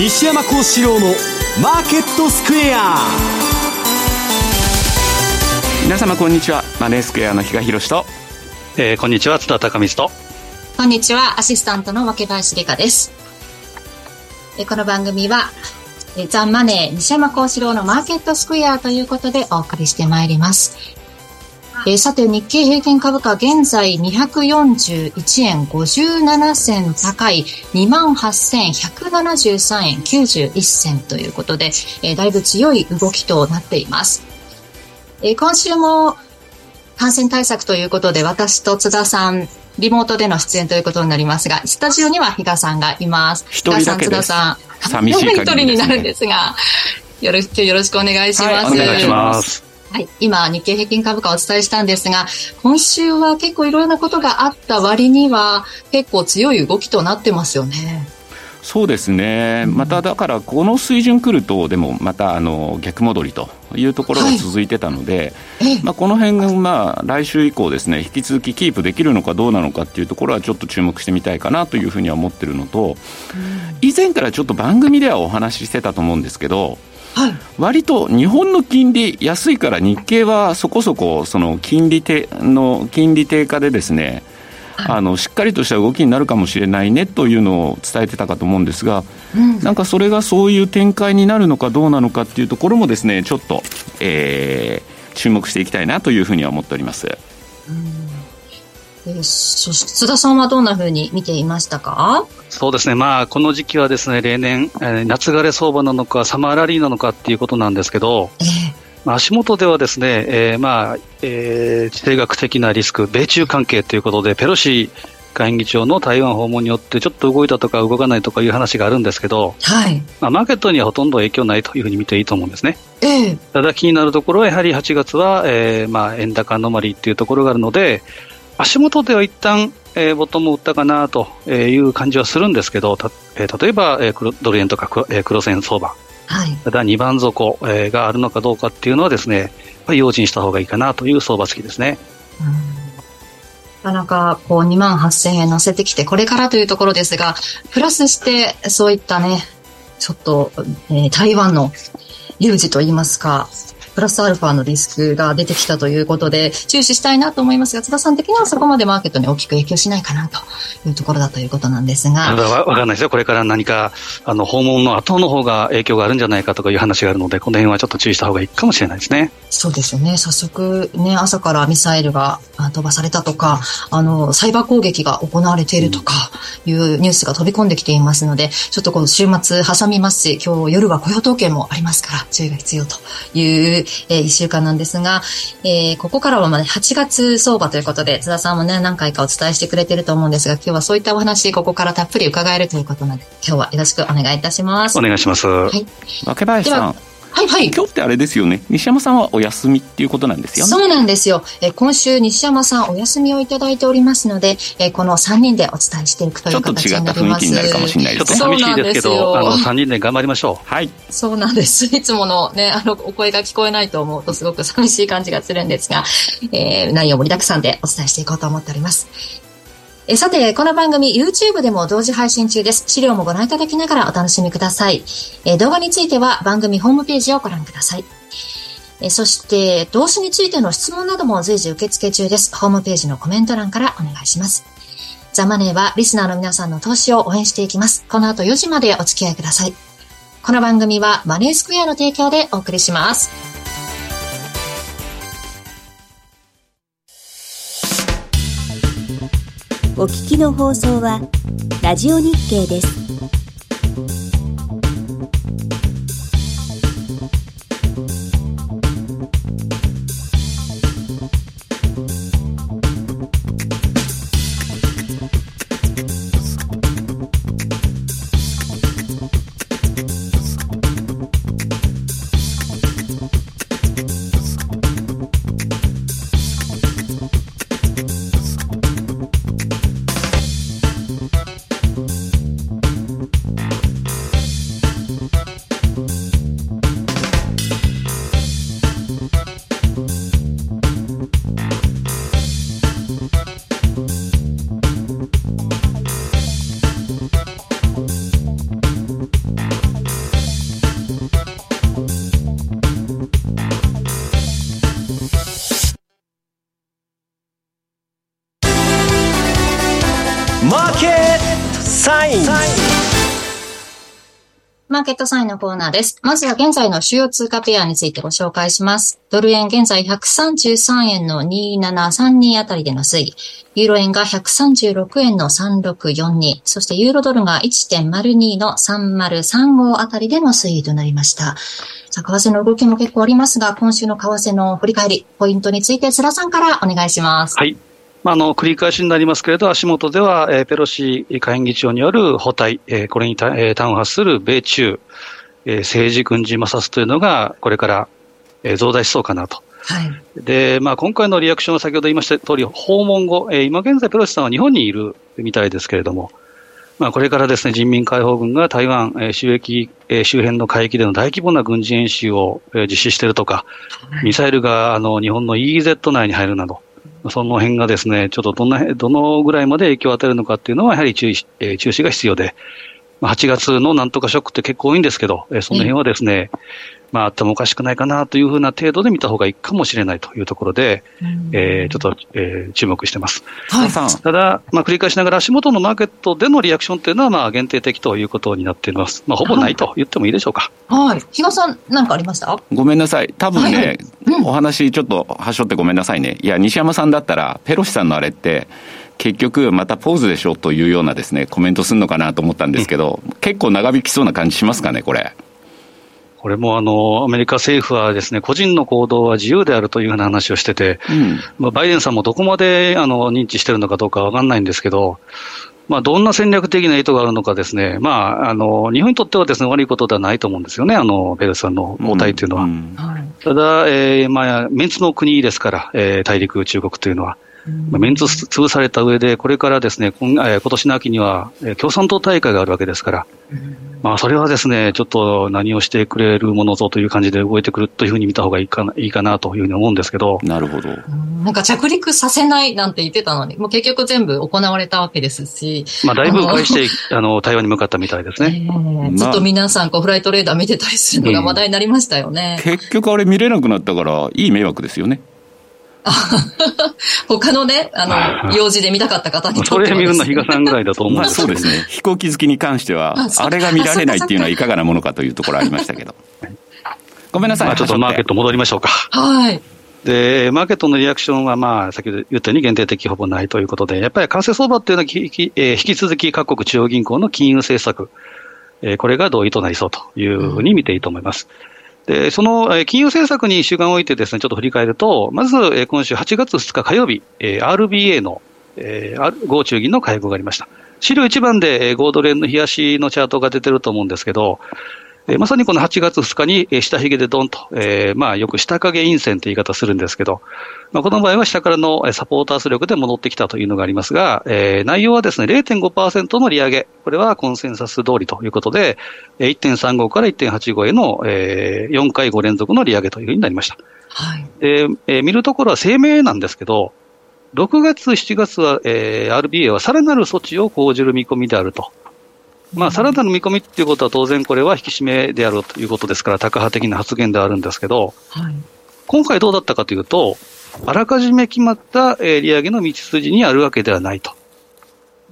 西山幸四郎のマーケットスクエア。皆様こんにちは。マネースクエアの比嘉宏と、えー、こんにちは。津田隆光と。こんにちは。アシスタントの若林理香です。えこの番組はザンマネー西山幸四郎のマーケットスクエアということでお送りしてまいりますえー、さて、日経平均株価、現在241円57銭高い28,173円91銭ということで、えー、だいぶ強い動きとなっています。えー、今週も感染対策ということで、私と津田さん、リモートでの出演ということになりますが、スタジオには比嘉さんがいます。一人だけです。津田さん。寂しい、ね、一人になるんですが、よろしく、よろしくお願いします。はい、お願いします。はい。今、日経平均株価をお伝えしたんですが、今週は結構いろんなことがあった割には、結構強い動きとなってますよね。そうですね、まただからこの水準来ると、でもまたあの逆戻りというところが続いてたので、はい、まあ、この辺まあ来週以降、ですね引き続きキープできるのかどうなのかっていうところはちょっと注目してみたいかなというふうには思ってるのと、以前からちょっと番組ではお話ししてたと思うんですけど、はい、割と日本の金利安いから日経はそこそこその金利低の金利低下でですね、はい、あのしっかりとした動きになるかもしれないねというのを伝えてたかと思うんですが、うん、なんかそれがそういう展開になるのかどうなのかっていうところもですねちょっと、えー、注目していきたいなというふうには思っております。うんえー、そして津田さんはどんなふうに見ていましたか？そうですね、まあ、この時期はですね例年、えー、夏枯れ相場なのか、サマーラリーなのかっていうことなんですけど、えーまあ、足元ではですね、えーまあえー、地政学的なリスク、米中関係ということで、ペロシ下院議長の台湾訪問によってちょっと動いたとか動かないとかいう話があるんですけど、はい。まあ、マーケットにはほとんど影響ないというふうに見ていいと思うんですね。ええ、ただ気になるところはやはり8月は、えーまあ、円高止まりっていうところがあるので、足元では一旦、えー、ボトムを打ったかなという感じはするんですけど、たえー、例えば、えー、ドル円とか黒,、えー、黒線相場、はい、ただ2番底、えー、があるのかどうかっていうのはですね、用心した方がいいかなという相場付きですね。なかなかこう2万8000円乗せてきて、これからというところですが、プラスしてそういったね、ちょっと、えー、台湾の有事といいますか、プラスアルファのリスクが出てきたということで、注視したいなと思いますが、津田さん的にはそこまでマーケットに大きく影響しないかなというところだということなんですが。わかんないですよ。これから何か、あの、訪問の後の方が影響があるんじゃないかとかいう話があるので、この辺はちょっと注意した方がいいかもしれないですね。そうですよね。早速、ね、朝からミサイルが飛ばされたとか、あの、サイバー攻撃が行われているとか、いうニュースが飛び込んできていますので、ちょっとこの週末挟みますし、今日夜は雇用統計もありますから、注意が必要という、えー、1週間なんですが、えー、ここからはまだ8月相場ということで、津田さんもね、何回かお伝えしてくれてると思うんですが、今日はそういったお話、ここからたっぷり伺えるということなので、今日はよろしくお願いいたします。お願いします。はい。若林さん。はいはい。今日ってあれですよね。西山さんはお休みっていうことなんですよね。そうなんですよ。え今週西山さんお休みをいただいておりますので、えこの3人でお伝えしていくという形になります。ちょっと違った雰囲気になるかもしれないですね。ちょっと寂しいですけど、あの3人で頑張りましょう。はい。そうなんです。いつものね、あのお声が聞こえないと思うとすごく寂しい感じがするんですが、えー、内容盛りだくさんでお伝えしていこうと思っております。えさて、この番組 YouTube でも同時配信中です。資料もご覧いただきながらお楽しみください。え動画については番組ホームページをご覧ください。えそして、動詞についての質問なども随時受付中です。ホームページのコメント欄からお願いします。ザ・マネーはリスナーの皆さんの投資を応援していきます。この後4時までお付き合いください。この番組はマネースクエアの提供でお送りします。お聞きの放送はラジオ日経です。マーケットサインのコーナーです。まずは現在の主要通貨ペアについてご紹介します。ドル円現在133円の2732あたりでの推移。ユーロ円が136円の3642。そしてユーロドルが1.02の3035あたりでの推移となりました。さあ、為替の動きも結構ありますが、今週の為替の振り返り、ポイントについて津田さんからお願いします。はい。まあ、あの、繰り返しになりますけれど、足元では、えーペロシ下院議長による補退、えーこれにた、えー端を発する米中、えー政治軍事摩擦というのが、これから、えー増大しそうかなと。はい。で、まあ、今回のリアクションは先ほど言いました通り、訪問後、えー今現在ペロシさんは日本にいるみたいですけれども、まあ、これからですね、人民解放軍が台湾、えー周域、えー周辺の海域での大規模な軍事演習を、えー実施しているとか、ミサイルがあの日本の EEZ 内に入るなど、その辺がですね、ちょっとどんな、どのぐらいまで影響を与えるのかっていうのは、やはり注意し、えー注視が必要で、8月のなんとかショックって結構多いんですけど、えーその辺はですね、まああってもおかしくないかなというふうな程度で見た方がいいかもしれないというところで、えーちょっと、えー注目してます。はい、ただ、まあ、繰り返しながら足元のマーケットでのリアクションというのは、まあ、限定的ということになっています。まあ、ほぼないと言ってもいいでしょうか。はい。比嘉さん、何かありました？ごめんなさい。多分ね、はいはいうんお話ちょっとはしょってごめんなさいね。いや、西山さんだったら、ペロシさんのあれって、結局またポーズでしょというようなですね、コメントするのかなと思ったんですけど、結構長引きそうな感じしますかね、これ。これもあの、アメリカ政府はですね、個人の行動は自由であるというふうな話をしてて、うん。まあ、バイデンさんもどこまであの認知してるのかどうかわかんないんですけど、まあ、どんな戦略的な意図があるのかですね、まあ、あの、日本にとってはですね、悪いことではないと思うんですよね、あの、ベルさんの交代というのは。んはい。ただ、えーまあ、メンツの国ですから、えー大陸中国というのは。まあメンツ潰された上で、これからですね、今えー今年の秋には、えー共産党大会があるわけですから、まあ、それはですね、ちょっと何をしてくれるものぞという感じで動いてくるというふうに見た方がいいかないいかなというふうに思うんですけど、なるほど。なんか着陸させないなんて言ってたのに、もう結局全部行われたわけですし、まあ、だいぶ迂回して、あの、台湾に向かったみたいですね。えーずっと皆さんこうフライトレーダー見てたりするのが話題になりましたよね。結局あれ見れなくなったから、いい迷惑ですよね。他のね、あの、用事で見たかった方にとってそはねれ見るのは比嘉さんぐらいだと思うんまあですけどそうですね。飛行機好きに関してはあ、れが見られないっていうのはいかがなものかというところありましたけど。ごめんなさい。まあ、ちょっとマーケット戻りましょうか。はい。で、マーケットのリアクションは、まあ、先ほど言ったように限定的ほぼないということで、やっぱり為替相場っていうのはきき、えー引き続き各国中央銀行の金融政策、えーこれが同意となりそうというふうに見ていいと思います。で、その、金融政策に主眼を置いてですね、ちょっと振り返ると、まず、今週8月2日火曜日、RBA の、えー、R- 豪中銀の会合がありました。資料1番で、えー5ドル円の冷やしのチャートが出てると思うんですけど、えーまさにこの8月2日に、えー下髭でドンと、えーまあよく下影陰線という言い方するんですけど、まあ、この場合は下からのえーサポーター圧力で戻ってきたというのがありますが、えー内容はですね、0.5%の利上げ。これはコンセンサス通りということで、えー1.35から1.85への、えー4回5連続の利上げというふうになりました。はい。で、えー見るところは声明なんですけど、6月、7月は、えー RBA はさらなる措置を講じる見込みであると。まあ、さらなる見込みっていうことは当然これは引き締めであるということですから、タカ派的な発言ではあるんですけど、はい。今回どうだったかというと、あらかじめ決まったえー利上げの道筋にあるわけではないと。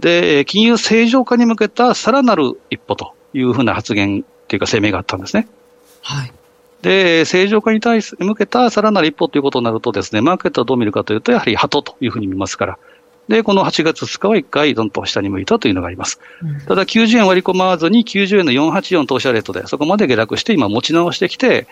で、えー金融正常化に向けたさらなる一歩というふうな発言っていうか声明があったんですね。はい。で、正常化に対し向けたさらなる一歩ということになるとですね、マーケットはどう見るかというと、やはり鳩というふうに見ますから。で、この8月2日は1回どんと下に向いたというのがあります。ただ90円割り込まずに90円の484投資レートでそこまで下落して今持ち直してきて、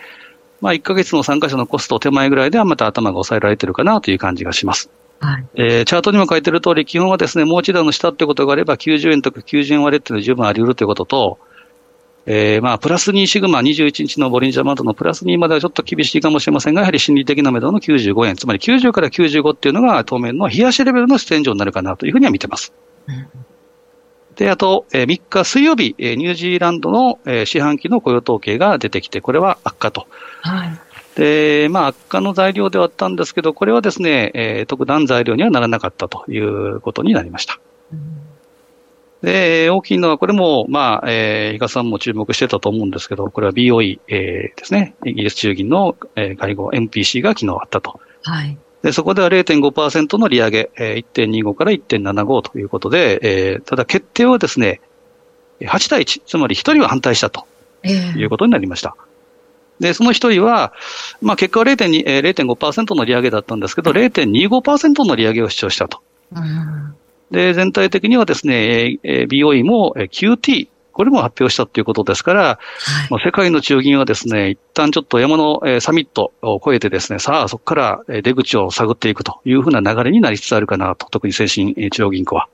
まあ1ヶ月の参加者のコスト手前ぐらいではまた頭が抑えられてるかなという感じがします。はい。えーチャートにも書いてる通り、基本はですね、もう一段の下ってことがあれば、90円とか90円割れっていうのは十分あり得るということと、えーまあ、プラス2シグマ21日のボリンジャーマートのプラス2まではちょっと厳しいかもしれませんが、やはり心理的な目処の95円、つまり90から95っていうのが当面の冷やしレベルの天井になるかなというふうには見てます。で、あと、えー3日水曜日、えーニュージーランドの、えー四半期の雇用統計が出てきて、これは悪化と。はい。で、まあ、悪化の材料ではあったんですけど、これはですね、えー特段材料にはならなかったということになりました。で、大きいのは、これも、まあ、えー、比嘉さんも注目してたと思うんですけど、これは BOE、えーですね、イギリス中銀の、えー会合、MPC が昨日あったと。はい。でそこでは0.5%の利上げ、えー、1.25から1.75ということで、えー、ただ決定はですね、8対1、つまり1人は反対したということになりました。えー、で、その1人は、まあ、結果は0.2、えー、0.5%の利上げだったんですけど、0.25%の利上げを主張したと。うん、で、全体的にはですね、えー、BOE も QT、これも発表したということですから、はい、まあ、世界の中銀はですね、一旦ちょっと山の、えー、サミットを超えてですね、さあそこから出口を探っていくというふうな流れになりつつあるかなと、特に先進中央銀行は。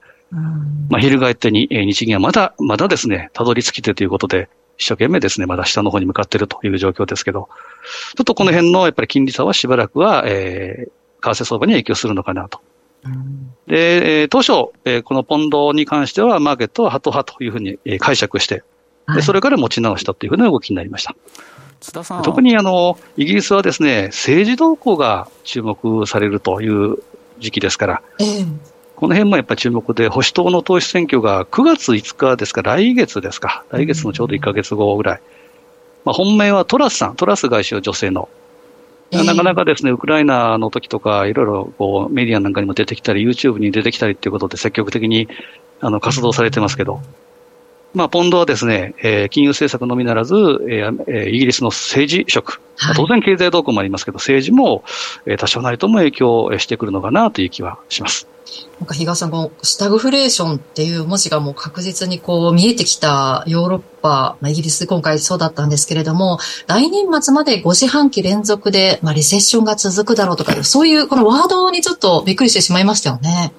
まあ、翻ってに、えー、日銀はまだ、まだですね、たどり着きてということで、一生懸命ですね、まだ下の方に向かっているという状況ですけど、ちょっとこの辺のやっぱり金利差はしばらくは、えー、為替相場に影響するのかなと。で、えー、当初、えー、このポンドに関しては、マーケットはハト派というふうに、えー、解釈して、でそれから持ち直したというふうな動きになりました。特にあのイギリスはですね政治動向が注目されるという時期ですから、えー、この辺もやっぱり注目で、保守党の党首選挙が9月5日ですか、来月ですか、来月のちょうど1か月後ぐらい、まあ、本命はトラスさん、トラス外相、女性の。なかなかですね、ウクライナの時とか、いろいろこうメディアなんかにも出てきたり、YouTube に出てきたりっていうことで積極的にあの活動されてますけど、まあ、ポンドはですね、えー、金融政策のみならず、えー、イギリスの政治職、はい、当然経済動向もありますけど、政治も、えー、多少なりとも影響してくるのかなという気はします。なんか、比嘉さん、このスタグフレーションっていう文字がもう確実にこう見えてきたヨーロッパ、まあ、イギリス今回そうだったんですけれども、来年末まで5四半期連続で、まあ、リセッションが続くだろうとか、そういうこのワードにちょっとびっくりしてしまいましたよね。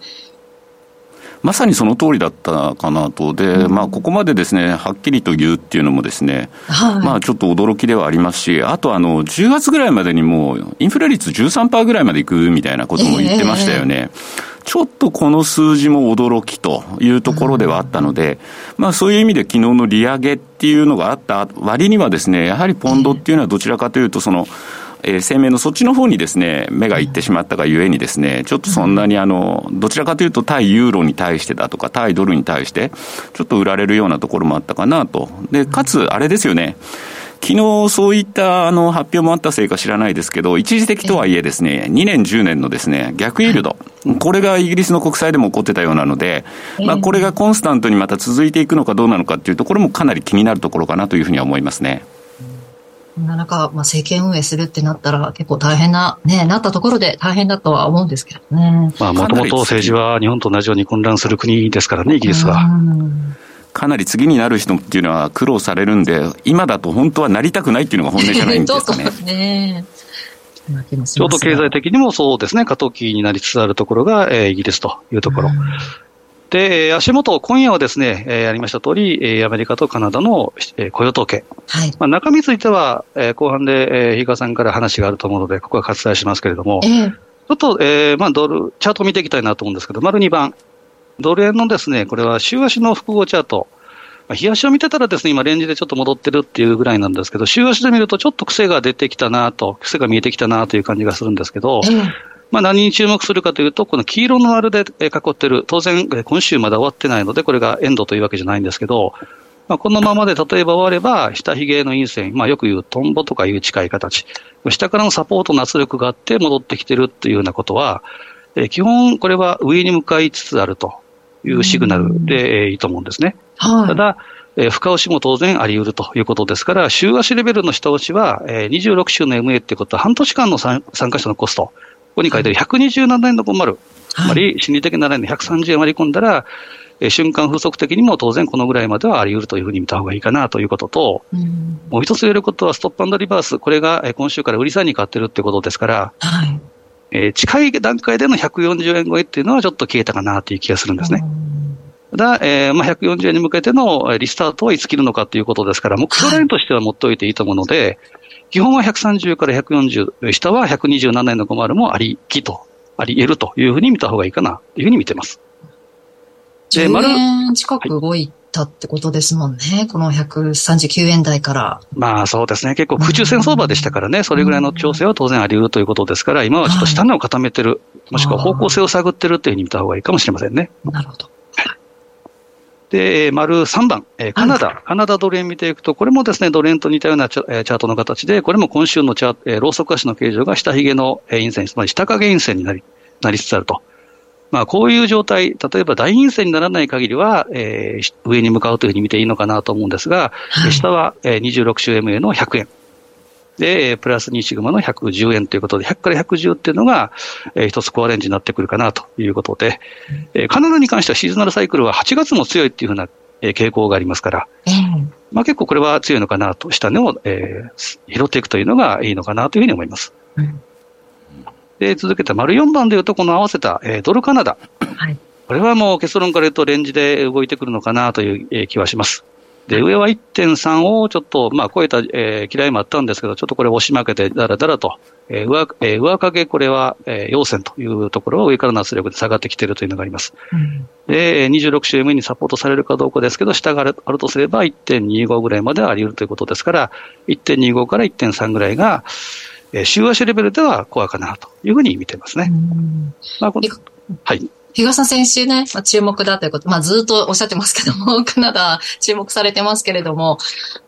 まさにその通りだったかなと。で、うん、まあ、ここまでですね、はっきりと言うっていうのもですね、はい、まあ、ちょっと驚きではありますし、あと、あの、10月ぐらいまでにもう、インフレ率13%ぐらいまでいくみたいなことも言ってましたよね。えーちょっとこの数字も驚きというところではあったので、まあそういう意味で昨日の利上げっていうのがあった割にはですね、やはりポンドっていうのはどちらかというと、その、えー、声明のそっちの方にですね、目がいってしまったがゆえにですね、ちょっとそんなにあの、どちらかというと対ユーロに対してだとか、対ドルに対して、ちょっと売られるようなところもあったかなと。で、かつ、あれですよね、昨日そういったあの発表もあったせいか知らないですけど、一時的とはいえですね、2年10年のですね、逆イールド、これがイギリスの国債でも起こってたようなので、まあこれがコンスタントにまた続いていくのかどうなのかっていうところもかなり気になるところかなというふうには思いますね。なかなか、まあ、政権運営するってなったら結構大変な、ね、なったところで大変だとは思うんですけどね。まあ、もともと政治は日本と同じように混乱する国ですからね、イギリスは。かなり次になる人っていうのは苦労されるんで、今だと本当はなりたくないっていうのが本音じゃないんですかね。ねちょうど経済的にもそうですね、過渡期になりつつあるところが、えー、イギリスというところ。で、足元、今夜はですね、えー、ありました通り、えー、アメリカとカナダの、えー、雇用統計。はい。まあ、中身については、えー、後半で、えー、比嘉さんから話があると思うので、ここは割愛しますけれども、えー、ちょっと、えー、まあ、ドル、チャートを見ていきたいなと思うんですけど、丸2番。ドル円のですね、これは週足の複合チャート。まあ、日足を見てたらですね、今レンジでちょっと戻ってるっていうぐらいなんですけど、週足で見るとちょっと癖が出てきたなと、癖が見えてきたなという感じがするんですけど、えーまあ、何に注目するかというと、この黄色の丸で囲ってる、当然、今週まだ終わってないので、これがエンドというわけじゃないんですけど、まあ、このままで例えば終われば、下髭の陰線、まあ、よく言うトンボとかいう近い形、下からのサポートの圧力があって戻ってきてるっていうようなことは、え基本、これは上に向かいつつあるというシグナルで、えいいと思うんですね。はい、ただ、えー、深押しも当然あり得るということですから、週足レベルの下押しは、えー、26週の MA ってことは半年間の参加者のコスト、ここに書いてある127円の50、はい、つまり心理的なラインの130円割り込んだら、えー、瞬間風速的にも当然このぐらいまではあり得るというふうに見た方がいいかなということと、うん、もう一つ言えることはストップリバース、これが、えー、今週から売り差に変わってるってことですから、はい。えー、近い段階での140円超えっていうのはちょっと消えたかなという気がするんですね。ただ、えーまあ、140円に向けてのリスタートはいつ切るのかということですから、目標ラインとしては持っておいていいと思うので、はい基本は130から140、下は127円の50もありきと、あり得るというふうに見た方がいいかなというふうに見てます。で、10円近く動いたってことですもんね。はい、この139円台から。まあそうですね。結構空中戦相場でしたからね。それぐらいの調整は当然あり得るということですから、今はちょっと下値を固めてる、もしくは方向性を探ってるというふうに見た方がいいかもしれませんね。なるほど。で、丸3番、えー、カナダ、はい、カナダドル円見ていくと、これもですね、ドル円と似たようなチャ,、えー、チャートの形で、これも今週のチャローソク足の形状が下髭の陰線、つまり下影陰線になり、なりつつあると。まあ、こういう状態、例えば大陰線にならない限りは、えー、上に向かうというふうに見ていいのかなと思うんですが、はい、下は、えー、26週 MA の100円。で、プラス2シグマの110円ということで、100から110っていうのが、えー、一つコアレンジになってくるかなということで、えー、カナダに関してはシーズナルサイクルは8月も強いっていうふうな、えー、傾向がありますから、まあ結構これは強いのかなと、下値を、えー、拾っていくというのがいいのかなというふうに思います。うんで、続けて丸4番でいうと、この合わせた、えー、ドルカナダ。はい。これはもう結論から言うとレンジで動いてくるのかなという、えー、気はします。で、上は1.3をちょっと、まあ、超えた、えー、嫌いもあったんですけど、ちょっとこれ押し負けて、だらだらと、えー、上、えー、上影、これは、えー、陽線というところは上からの圧力で下がってきているというのがあります。うん、で、26週 M にサポートされるかどうかですけど、下があるあるとすれば1.25ぐらいまであり得るということですから、1.25から1.3ぐらいが、えー、週足レベルではコアかなというふうに見てますね。まあ、このはい。日傘選手ね、まあ、注目だということ、まあ、ずっとおっしゃってますけども、カナダ注目されてますけれども、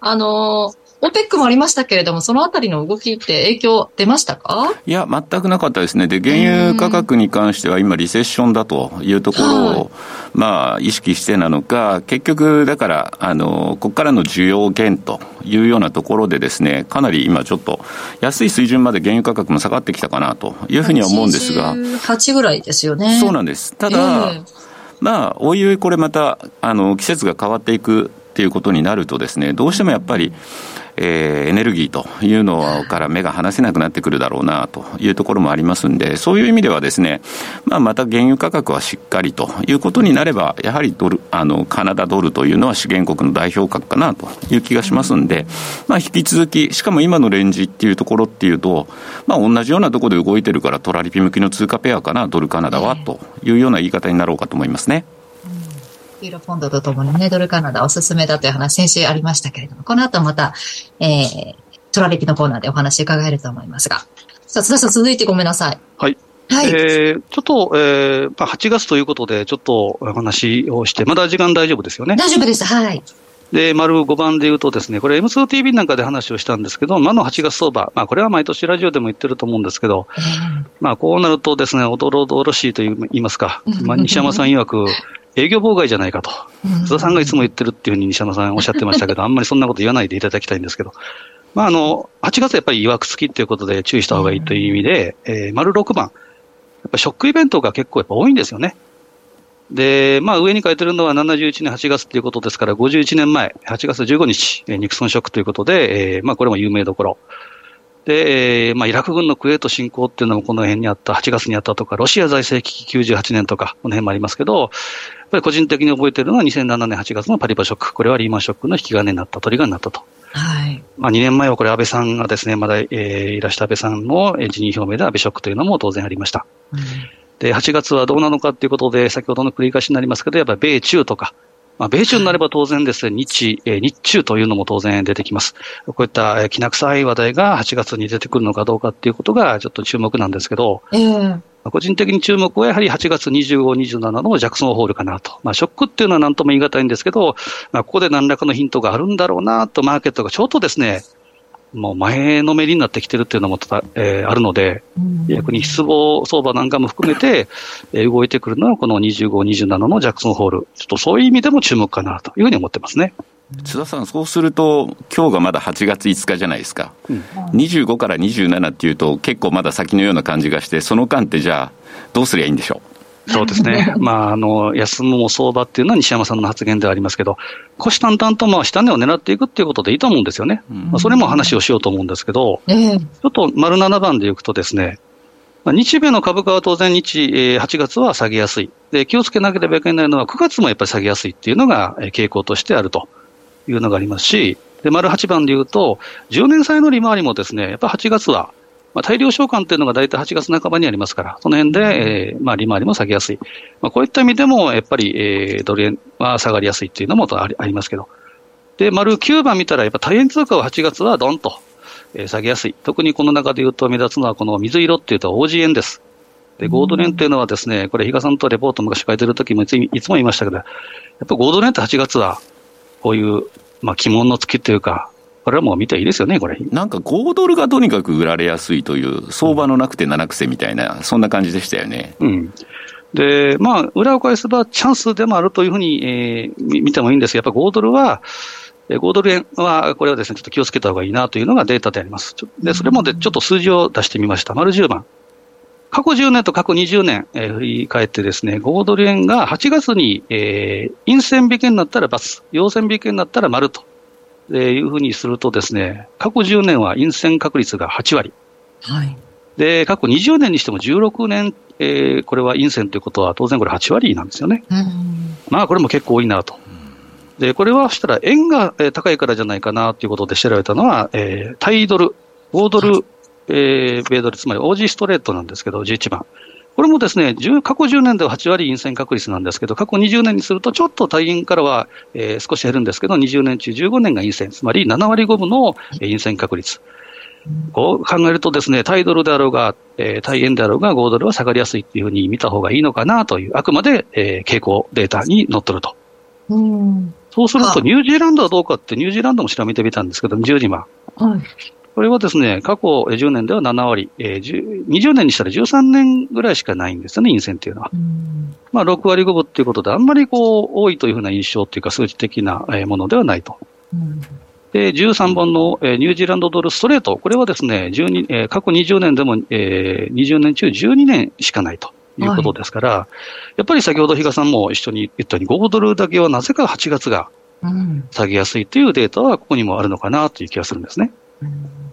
あのー、オペックもありましたけれども、そのあたりの動きって影響出ましたか？いや、全くなかったですね。で、原油価格に関しては今、リセッションだというところを、はい、まあ、意識してなのか、結局、だから、あの、ここからの需要減というようなところでですね、かなり今ちょっと、安い水準まで原油価格も下がってきたかなというふうには思うんですが。8ぐらいですよね。そうなんです。ただ、えーまあ、おいおいこれまた、あの、季節が変わっていくっていうことになるとですね、どうしてもやっぱり、えー、エネルギーというのから目が離せなくなってくるだろうなというところもありますんで、そういう意味ではですね、まあ、また原油価格はしっかりということになれば、やはりドル、あの、カナダドルというのは資源国の代表格かなという気がしますんで、まあ、引き続き、しかも今のレンジっていうところっていうと、まあ、同じようなところで動いてるから、トラリピ向きの通貨ペアかな、ドルカナダは、というような言い方になろうかと思いますね。ユーロポンドとともにね、ドルカナダおすすめだという話、先週ありましたけれども、この後また、えー、トラレキのコーナーでお話伺えると思いますが。さあ、津田さん続いてごめんなさい。はい。はい。えー、ちょっと、えー、まあ、8月ということで、ちょっとお話をして、まだ時間大丈夫ですよね？大丈夫です。はい。で、丸5番で言うとですね、これ M2TV なんかで話をしたんですけど、魔の8月相場、まあこれは毎年ラジオでも言ってると思うんですけど、まあこうなるとですね、おどろおどろしいと言いますか、まあ西山さん曰く、営業妨害じゃないかと、津田さんがいつも言ってるっていうふうに西山さんおっしゃってましたけど、あんまりそんなこと言わないでいただきたいんですけど、まあ、あの、8月やっぱり曰く付きということで注意した方がいいという意味で、えー、丸6番、やっぱショックイベントが結構やっぱ多いんですよね。で、まあ上に書いてるのは71年8月ということですから、51年前、8月15日、ニクソンショックということで、えー、まあこれも有名どころ。で、えー、まあ、イラク軍のクウェート侵攻っていうのもこの辺にあった、8月にあったとか、ロシア財政危機98年とか、この辺もありますけど、やっぱり個人的に覚えてるのは2007年8月のパリバショック。これはリーマンショックの引き金になった、トリガーになったと。はい。まあ、2年前はこれ安倍さんがですね、まだ、えー、いらした安倍さんの辞任表明で安倍ショックというのも当然ありました。うん、で、8月はどうなのかっていうことで、先ほどの繰り返しになりますけど、やっぱり米中とか、まあ、米中になれば当然ですね、日、えー、日中というのも当然出てきます。こういった、えー、きな臭い話題が8月に出てくるのかどうかっていうことがちょっと注目なんですけど、えー、個人的に注目はやはり8月25、27のジャクソンホールかなと。まあ、ショックっていうのは何とも言い難いんですけど、まあ、ここで何らかのヒントがあるんだろうなと、マーケットがちょっとですね、もう前のめりになってきてるっていうのもたえー、あるので、逆に失望相場なんかも含めて、えー、動いてくるのはこの25、27のジャクソンホール。ちょっとそういう意味でも注目かなというふうに思ってますね。津田さん、そうすると、今日がまだ8月5日じゃないですか、うん、25から27っていうと、結構まだ先のような感じがして、その間ってじゃあ、どうすりゃいいんでしょう？そうですね。まあ、あの、休むも相場っていうのは西山さんの発言ではありますけど、虎視眈々とまあ下値を狙っていくっていうことでいいと思うんですよね。まあ、それも話をしようと思うんですけど、ちょっと丸7番でいくとですね、まあ、日米の株価は当然日、えー、8月は下げやすい。で、気をつけなければいけないのは9月もやっぱり下げやすいっていうのが傾向としてあるというのがありますし、で、丸8番で言うと、10年債の利回りもですね、やっぱ8月はまあ、大量償還っていうのが大体8月半ばにありますから、その辺で、えー、まあ、利回りも下げやすい。まあ、こういった意味でも、やっぱり、えー、ドル円は下がりやすいっていうのもありありますけど。で、丸9番見たら、やっぱ大円通貨は8月はドンと、えー、下げやすい。特にこの中で言うと目立つのは、この水色っていうと OG 円です。で、ゴードレンっていうのはですね、これ、比嘉さんとレポート昔書いてる時もいついつも言いましたけど、やっぱゴードレンって8月は、こういう、まあ、鬼門の月っていうか、これはもう見ていいですよね、これ。なんか5ドルがとにかく売られやすいという、相場のなくて七癖みたいな、そんな感じでしたよね。うん。で、まあ、裏を返せばチャンスでもあるというふうに、えー、見てもいいんですが、やっぱ5ドルは、5ドル円は、これはですね、ちょっと気をつけた方がいいなというのがデータであります。で、それもでちょっと数字を出してみました。丸10番。過去10年と過去20年、えー、振り返ってですね、5ドル円が8月に、えー、陰線引けになったら×、陽線引けになったら丸とでいうふうにするとですね、過去10年は陰線確率が8割。はい。で、過去20年にしても16年、えー、これは陰線ということは当然これ8割なんですよね。まあこれも結構多いなと。で、これはしたら円が高いからじゃないかなということで調べたのは、えー、タイドル、5ドル、はい、えー、米ドル、つまり OG ストレートなんですけど、11番。これもですね、過去10年では8割陰線確率なんですけど、過去20年にするとちょっと大陰からは、えー、少し減るんですけど、20年中15年が陰線、つまり7割5分の陰線確率。こう考えるとですね、タイドルであろうが、えー、タイ円であろうが5ドルは下がりやすいっていうふうに見た方がいいのかなという、あくまで、えー、傾向データに載っとると。うんそうすると、ニュージーランドはどうかって、ニュージーランドも調べてみたんですけど、10時間。はい。これはですね、過去10年では7割、えー、20年にしたら13年ぐらいしかないんですよね、陰線っていうのは。まあ、6割5分っていうことで、あんまりこう、多いというふうな印象っていうか、数字的なものではないと。で、13本の、えー、ニュージーランドドルストレート、これはですね、12えー、過去20年でも、えー、20年中12年しかないということですから、はい、やっぱり先ほど比嘉さんも一緒に言ったように、5ドルだけはなぜか8月が下げやすいというデータはここにもあるのかなという気がするんですね。うん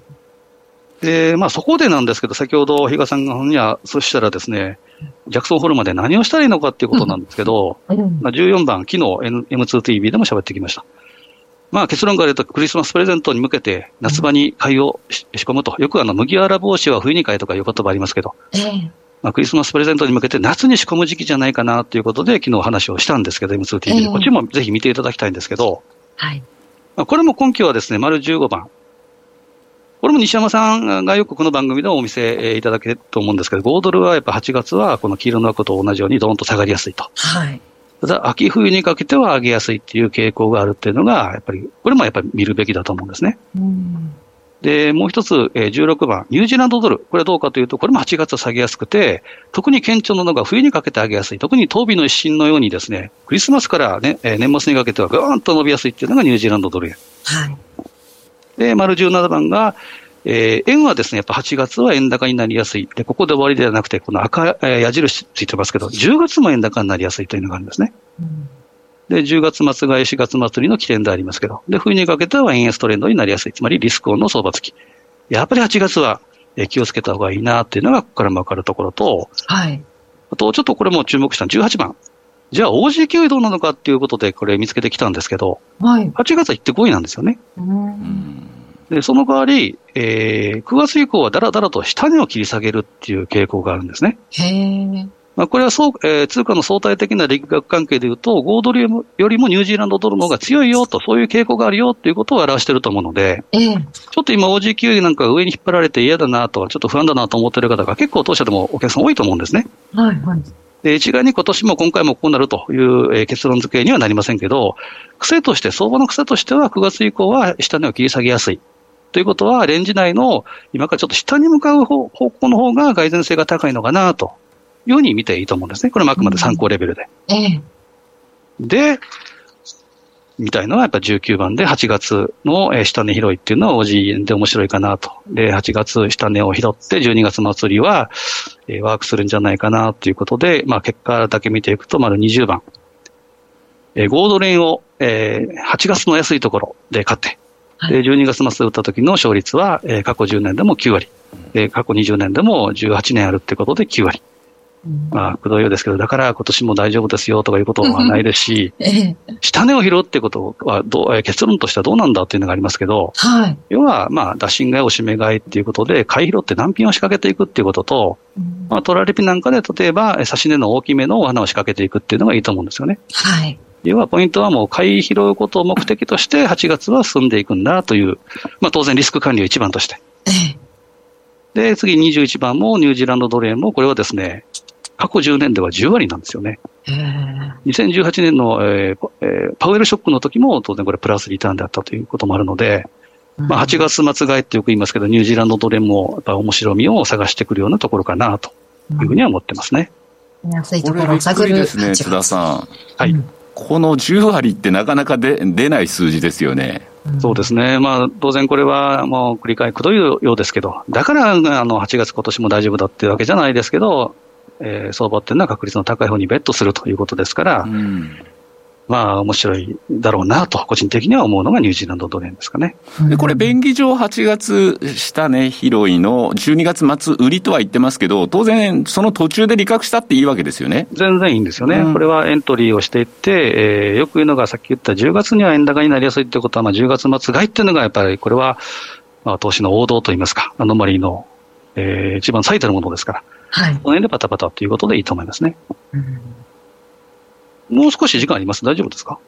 で、まあそこでなんですけど、先ほど比嘉さんには、そしたらですね、ジャクソンホールまで何をしたらいいのかっていうことなんですけど、うん、まあ、14番、昨日 M2TV でも喋ってきました。まあ結論から言うと、クリスマスプレゼントに向けて夏場に買いを仕込むと。よくあの、麦わら帽子は冬に買いとかいう言葉ありますけど、まあ、クリスマスプレゼントに向けて夏に仕込む時期じゃないかなということで、昨日話をしたんですけど、M2TV で。こっちもぜひ見ていただきたいんですけど、はい。まあ、これも根拠はですね、丸15番。これも西山さんがよくこの番組でお見せいただけると思うんですけど、5ドルはやっぱ8月はこの黄色の枠と同じようにドーンと下がりやすいと。はい。ただ、秋冬にかけては上げやすいっていう傾向があるっていうのが、やっぱり、これもやっぱり見るべきだと思うんですね。うんで、もう一つ、えー、16番、ニュージーランドドル。これはどうかというと、これも8月下げやすくて、特に顕著なのが冬にかけて上げやすい。特に東美の一新のようにですね、クリスマスからね、えー、年末にかけてはぐーんと伸びやすいっていうのがニュージーランドドル円。はい。で、丸17番が、えー、円はですね、やっぱ8月は円高になりやすい。で、ここで終わりではなくて、この赤、えー、矢印ついてますけど、10月も円高になりやすいというのがあるんですね。うん、で、10月末が4月末りの起点でありますけど、で、冬にかけては円安トレンドになりやすい。つまりリスクオンの相場付き。やっぱり8月は気をつけた方がいいなっていうのが、ここからもわかるところと、はい。あと、ちょっとこれも注目した18番。じゃあ、OG 級どうなのかっていうことで、これ見つけてきたんですけど、はい。8月は行ってこいなんですよね。うんで、その代わり、えー、9月以降はだらだらと下値を切り下げるっていう傾向があるんですね。へまあ、これはそう、えー、通貨の相対的な力学関係でいうと、5ドルよりもニュージーランドドルの方が強いよと、そういう傾向があるよっていうことを表していると思うので、えー、ちょっと今 OG 級なんか上に引っ張られて嫌だなと、ちょっと不安だなと思っている方が結構当社でもお客さん多いと思うんですね。はいはい。で、一概に今年も今回もこうなるという、え結論付けにはなりませんけど、癖として、相場の癖としては9月以降は下値を切り下げやすい。ということは、レンジ内の今からちょっと下に向かう方向の方が改善性が高いのかなというふうに見ていいと思うんですね。これもあくまで参考レベルで。うん、で、みたいのはやっぱ19番で8月の下値拾いっていうのは OG で面白いかなと。で、8月下値を拾って12月祭りはワークするんじゃないかなということで、まあ結果だけ見ていくと丸20番。ゴードレンを8月の安いところで買って、で、12月末打った時の勝率は、えー、過去10年でも9割、えー、過去20年でも18年あるってことで9割。まあ、くどいようですけど、だから今年も大丈夫ですよとかいうことはないですし、下値を拾うってことはどう、結論としてはどうなんだっていうのがありますけど、はい、要は、まあ、打診買い、押し目買いっていうことで、買い拾って難品を仕掛けていくっていうことと、まあ、トラリピなんかで、例えば、差し値の大きめのお花を仕掛けていくっていうのがいいと思うんですよね。はい。要はポイントはもう買い拾うことを目的として8月は進んでいくんだという、まあ当然リスク管理を一番として。で、次21番もニュージーランドドル円もこれはですね、過去10年では10割なんですよね。2018年の、えーえー、パウエルショックの時も当然これプラスリターンであったということもあるので、まあ、8月末買いってよく言いますけど、ニュージーランドドル円もやっぱ面白みを探してくるようなところかなというふうには思ってますね。安いところを探る。ですね、津田さん。はい。この10割ってなかなかで出ない数字ですよね。そうですね。まあ、当然これはもう繰り返くどいようですけど、だからあの8月今年も大丈夫だっていうわけじゃないですけど、えー、相場っていうのは確率の高い方にベットするということですから、うん、まあ、面白いだろうなと、個人的には思うのがニュージーランドドル円ですかね。でこれ、便宜上8月下値拾いの12月末売りとは言ってますけど、当然、その途中で利確したっていいわけですよね。全然いいんですよね。うん、これはエントリーをしていって、えー、よく言うのがさっき言った10月には円高になりやすいってことは、まあ、10月末買いっていうのがやっぱりこれは、まあ、投資の王道といいますか、アノマリーの、えー、一番最たるものですから、はい、この辺でパタパタということでいいと思いますね。うんもう少し時間あります？大丈夫ですか？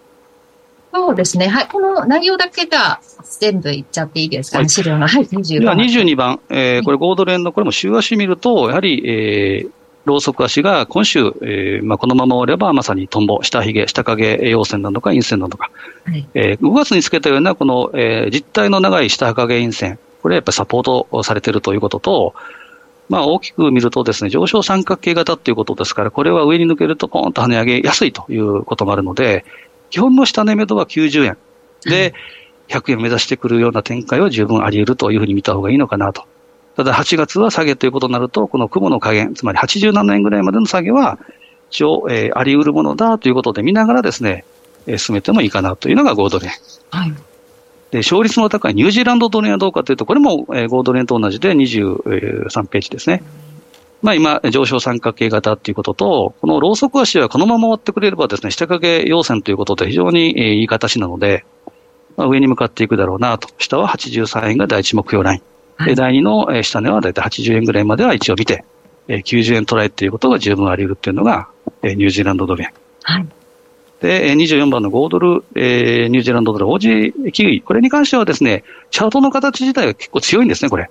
そうですね。はい。この内容だけが全部いっちゃっていいですか、ね、はい、資料の。はい、22番。では22番。えー、これ5ドル円の、これも週足見ると、やはり、えー、ローソク足が今週、えーまあ、このままおればまさにトンボ、下髭、下影陽線なのか陰線なのか、はいえー、5月につけたようなこの、えー、実体の長い下影陰線、これはやっぱりサポートされているということと、まあ、大きく見るとですね、上昇三角形型っていうことですから、これは上に抜けるとポーンと跳ね上げやすいということもあるので、基本の下値目処は90円で、100円目指してくるような展開は十分あり得るというふうに見た方がいいのかなと。ただ8月は下げということになると、この雲の加減、つまり87円ぐらいまでの下げは、一応、えー、あり得るものだということで見ながらですね、進めてもいいかなというのが5ドル円。はい。で、勝率の高いニュージーランドドル円はどうかというと、これも、えー、5ドル円と同じで23ページですね。まあ今、上昇三角形型っていうことと、このローソク足はこのまま終わってくれればですね、下掛け陽線ということで非常に、えー、いい形なので、まあ、上に向かっていくだろうなと。下は83円が第一目標ライン。はい、第二の、えー、下値はだいたい80円ぐらいまでは一応見て、えー、90円捉えっていうことが十分あり得るっていうのが、えー、ニュージーランドドル円。はい。で、24番の5ドル、えー、ニュージーランドドル、オージーキウイ。これに関してはですね、チャートの形自体は結構強いんですね、これ。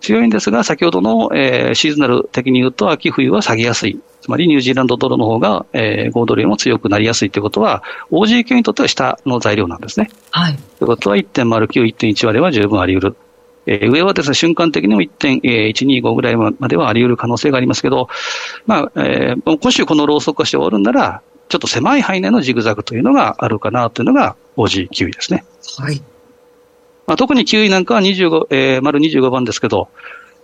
強いんですが、先ほどの、えー、シーズナル的に言うと、秋冬は下げやすい。つまりニュージーランドドルの方が、えー、5ドルよりも強くなりやすいということは、OG キウイにとっては下の材料なんですね。はい。ということは1.09、1.1割は十分あり得る。えー、上はですね、瞬間的にも1.125ぐらいまではあり得る可能性がありますけど、まあ、えー、今週このローソク化して終わるんなら、ちょっと狭い範囲内のジグザグというのがあるかなというのが OG9 位ですね。はい。まあ、特に9位なんかは25、えー、丸25番ですけど、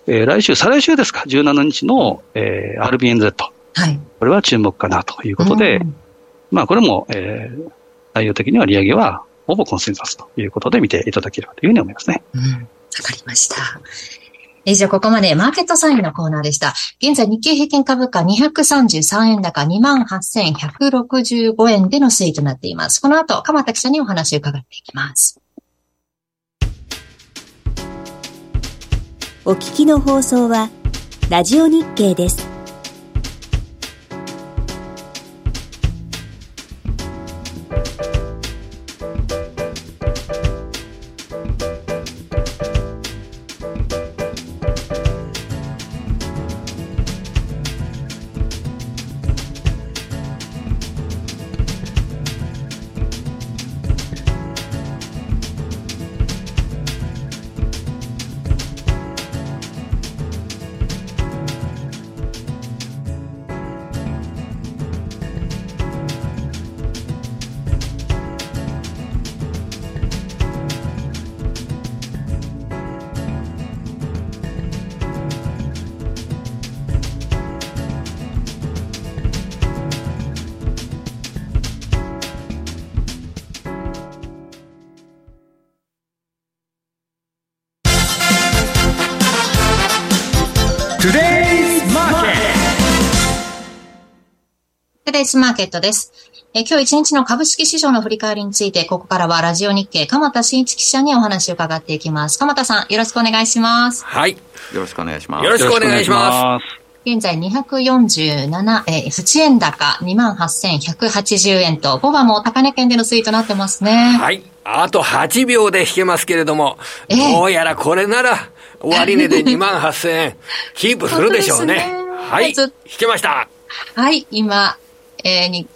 えー、来週、再来週ですか、17日の、えー、RBNZ。はい。これは注目かなということで、まあ、これも、えー、内容的には利上げはほぼコンセンサスということで見ていただければというふうに思いますね。うん。わかりました。以上、ここまでマーケットサインのコーナーでした。現在、日経平均株価233円高28,165円での推移となっています。この後、鎌田記者にお話を伺っていきます。お聞きの放送は、ラジオ日経です。イスマーケットです。え今日一日の株式市場の振り返りについて、ここからはラジオ日経、鎌田新一記者にお話を伺っていきます。鎌田さん、よろしくお願いします。はい。よろしくお願いします。よろしくお願いします。現在247、えー、不円高28,180円と、5番も高値圏での推移となってますね。はい。あと8秒で引けますけれども、どうやらこれなら、終値で 2万8000円、キープするでしょうね。はい。引けました。はい、今、えー、に、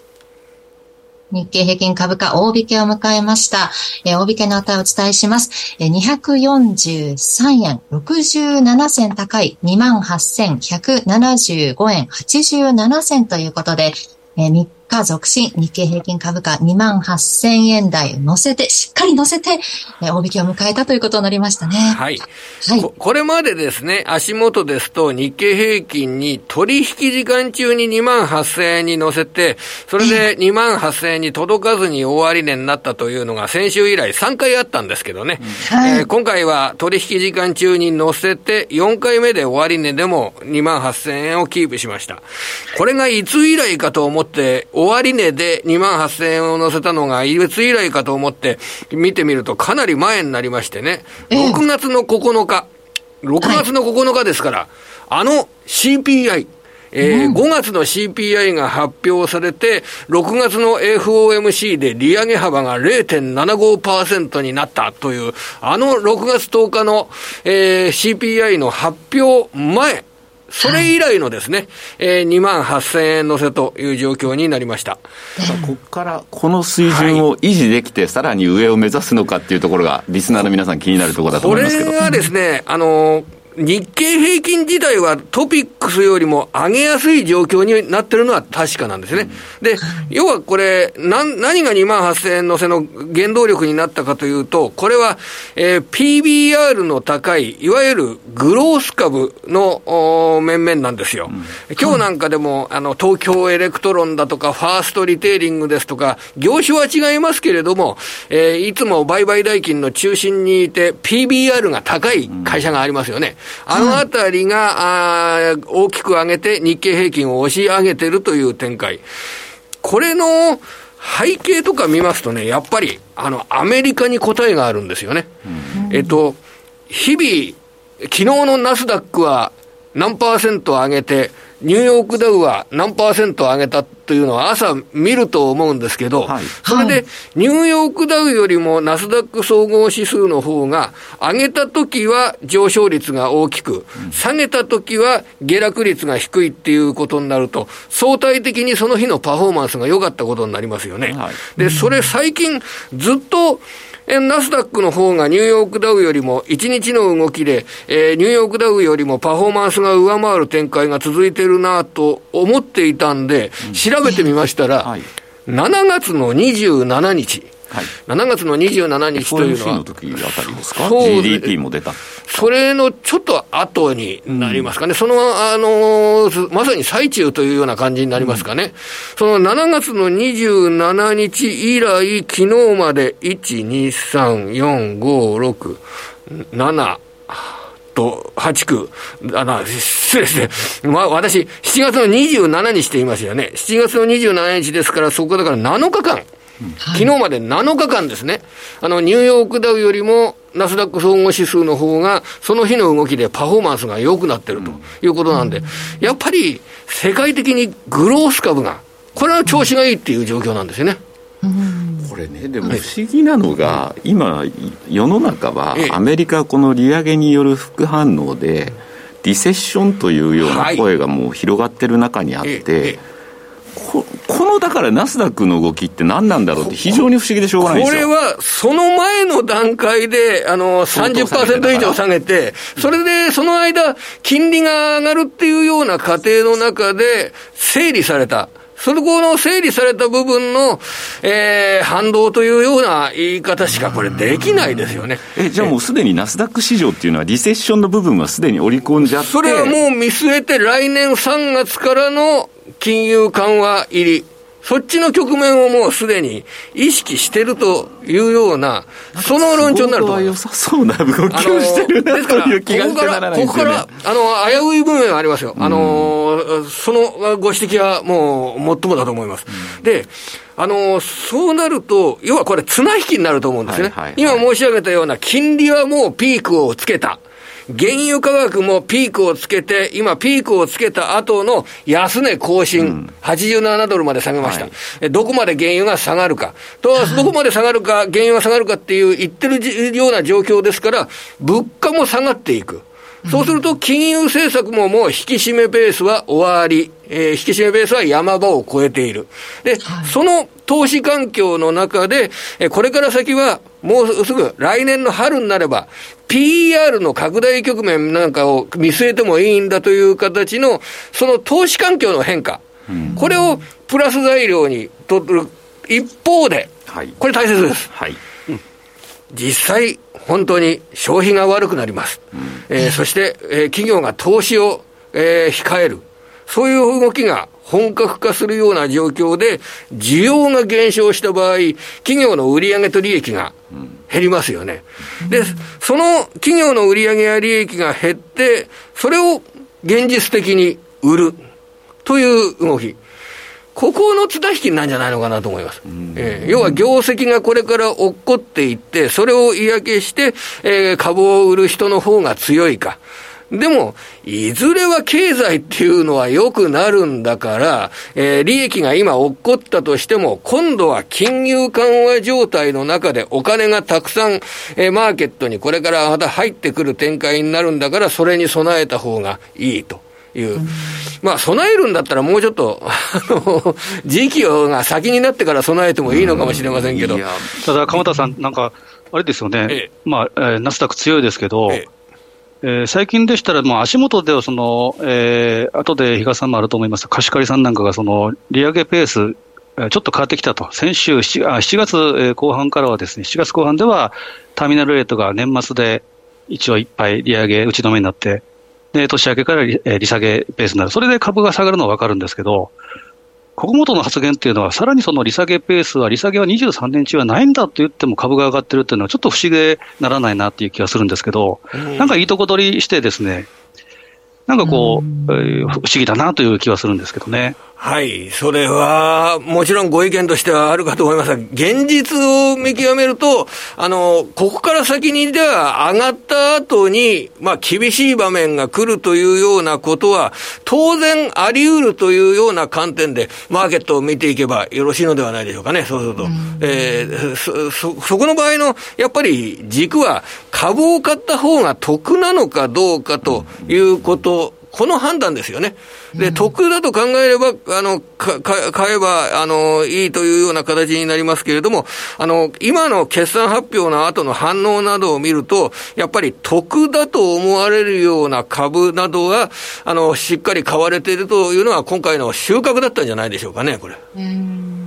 日経平均株価大引けを迎えました。えー、大引けの値をお伝えします。えー、243円67銭高い28,175円87銭ということで、えー、3日続伸、日経平均株価2万8000円台乗せて、しっかり乗せて、えー、大引きを迎えたということになりましたね。はい。はいこ。これまでですね、足元ですと日経平均に取引時間中に2万8000円に乗せて、それで2万8000円に届かずに終値になったというのが先週以来3回あったんですけどね。はい、えー、今回は取引時間中に乗せて4回目で終値でも2万8000円をキープしました。これがいつ以来かと思って、終値で2万8000円を乗せたのが、いつ以来かと思って見てみると、かなり前になりましてね、6月の9日、6月の9日ですから、はい、あの CPI、えー、5月の CPI が発表されて、6月の FOMC で利上げ幅が0.75%になったという、あの6月10日の、えー、CPI の発表前、それ以来のですね、はい、えー、2万8000円乗せという状況になりました。ここからこの水準を維持できて、はい、さらに上を目指すのかっていうところが、リスナーの皆さん気になるところだと思いますけど。これがですね、あのー日経平均自体はトピックスよりも上げやすい状況になってるのは確かなんですね。で、要はこれ、な、何が2万8000円乗せの原動力になったかというと、これは、えー、PBR の高い、いわゆるグロース株の面々なんですよ。今日なんかでも、あの、東京エレクトロンだとか、ファーストリテイリングですとか、業種は違いますけれども、えー、いつも売買代金の中心にいて、PBR が高い会社がありますよね。あのあたりが、あ大きく上げて日経平均を押し上げてるという展開。これの背景とか見ますとね、やっぱり、あの、アメリカに答えがあるんですよね。うん、えっと、日々、昨日のナスダックは何パーセント上げて、ニューヨークダウは何パーセント上げたというのは朝見ると思うんですけど、はい、それでニューヨークダウよりもナスダック総合指数の方が上げた時は上昇率が大きく、下げた時は下落率が低いっていうことになると、相対的にその日のパフォーマンスが良かったことになりますよね。はい、で、それ最近ずっとナスダックの方がニューヨークダウよりも1日の動きで、えー、ニューヨークダウよりもパフォーマンスが上回る展開が続いてるなと思っていたんで、調べてみましたら、はい、7月の27日、はい、7月の27日というのは、の時あたりですか、GDP も出た。それのちょっと後になりますかね、うん、その、あのー、まさに最中というような感じになりますかね、うん、その7月の27日以来、昨日まで1、2、3、4、5、6、7、と、8区、あの、失礼ですね。まあ、私、7月の27日って言いますよね。7月の27日ですから、そこだから7日間。昨日まで7日間ですね、あの、ニューヨークダウよりも、ナスダック総合指数の方が、その日の動きでパフォーマンスが良くなってるということなんで、やっぱり世界的にグロース株が、これは調子がいいっていう状況なんですよね。これね、でも不思議なのが、今、世の中はアメリカこの利上げによる副反応で、リセッションというような声がもう広がってる中にあって、ここのだからナスダックの動きって何なんだろうって非常に不思議でしょうがないですよこれはその前の段階であの30%以上下げて、それでその間、金利が上がるっていうような過程の中で整理された。それこの整理された部分の、えー、反動というような言い方しかこれできないですよね。え、じゃあもうすでにナスダック市場っていうのはリセッションの部分はすでに織り込んじゃってそれはもう見据えて来年3月からの金融緩和入り。そっちの局面をもうすでに意識してるというような、その論調になると思います。良さそうな動きをしてるなという気がしてならないですよね。ここから、あの、危うい部分がありますよ。あの、そのご指摘はもう、最もだと思います。で、あの、そうなると、要はこれ綱引きになると思うんですね。今申し上げたような金利はもうピークをつけた。原油価格もピークをつけて、今ピークをつけた後の安値更新、うん、87ドルまで下げました、はい、どこまで原油が下がるか、と、どこまで下がるか、原油が下がるかっていう言ってるような状況ですから、物価も下がっていく。そうすると金融政策ももう引き締めベースは終わり、えー、引き締めベースは山場を超えている。で、はい、その投資環境の中で、えー、これから先はもうすぐ来年の春になれば、PER の拡大局面なんかを見据えてもいいんだという形の、その投資環境の変化、うん、これをプラス材料にとる一方で、はい、これ大切です。はい、実際、本当に消費が悪くなります。うん、えー、そして、えー、企業が投資を、えー、控える。そういう動きが本格化するような状況で、需要が減少した場合、企業の売上と利益が減りますよね。で、その企業の売上や利益が減って、それを現実的に売るという動き。ここの綱引きなんじゃないのかなと思います。えー、要は業績がこれから落っこっていって、それを嫌気して、えー、株を売る人の方が強いか。でも、いずれは経済っていうのは良くなるんだから、えー、利益が今落っこったとしても、今度は金融緩和状態の中でお金がたくさん、えー、マーケットにこれからまた入ってくる展開になるんだから、それに備えた方がいいと。いう。まあ、備えるんだったらもうちょっと、あの、時期が先になってから備えてもいいのかもしれませんけど。ただ、鎌田さん、なんか、あれですよね。ええ、まあ、えー、ナスダック強いですけど、ええー、最近でしたら、もう足元ではその、えー、後で比嘉さんもあると思います貸し借りさんなんかがその利上げペース、ちょっと変わってきたと、先週 7, あ7月後半からはですね、7月後半ではターミナルレートが年末で一応いっぱい利上げ打ち止めになって、で、年明けから利利下げペースになる。それで株が下がるのはわかるんですけど、ここ元の発言っていうのは、さらにその利下げペースは、利下げは23年中はないんだと言っても株が上がってるっていうのは、ちょっと不思議でならないなっていう気がするんですけど、なんかいいとこ取りしてですね、なんかこう、えー、不思議だなという気はするんですけどね。はい。それは、もちろんご意見としてはあるかと思いますが、現実を見極めると、あの、ここから先にでは上がった後に、まあ、厳しい場面が来るというようなことは、当然あり得るというような観点で、マーケットを見ていけばよろしいのではないでしょうかね。そうすると。うえー、そ、そ、そこの場合の、やっぱり軸は、株を買った方が得なのかどうかということこの判断ですよね。で、得だと考えれば、あの、か、買えば、あの、いいというような形になりますけれども、あの、今の決算発表の後の反応などを見ると、やっぱり得だと思われるような株などが、あの、しっかり買われているというのは、今回の収穫だったんじゃないでしょうかね、これ。うん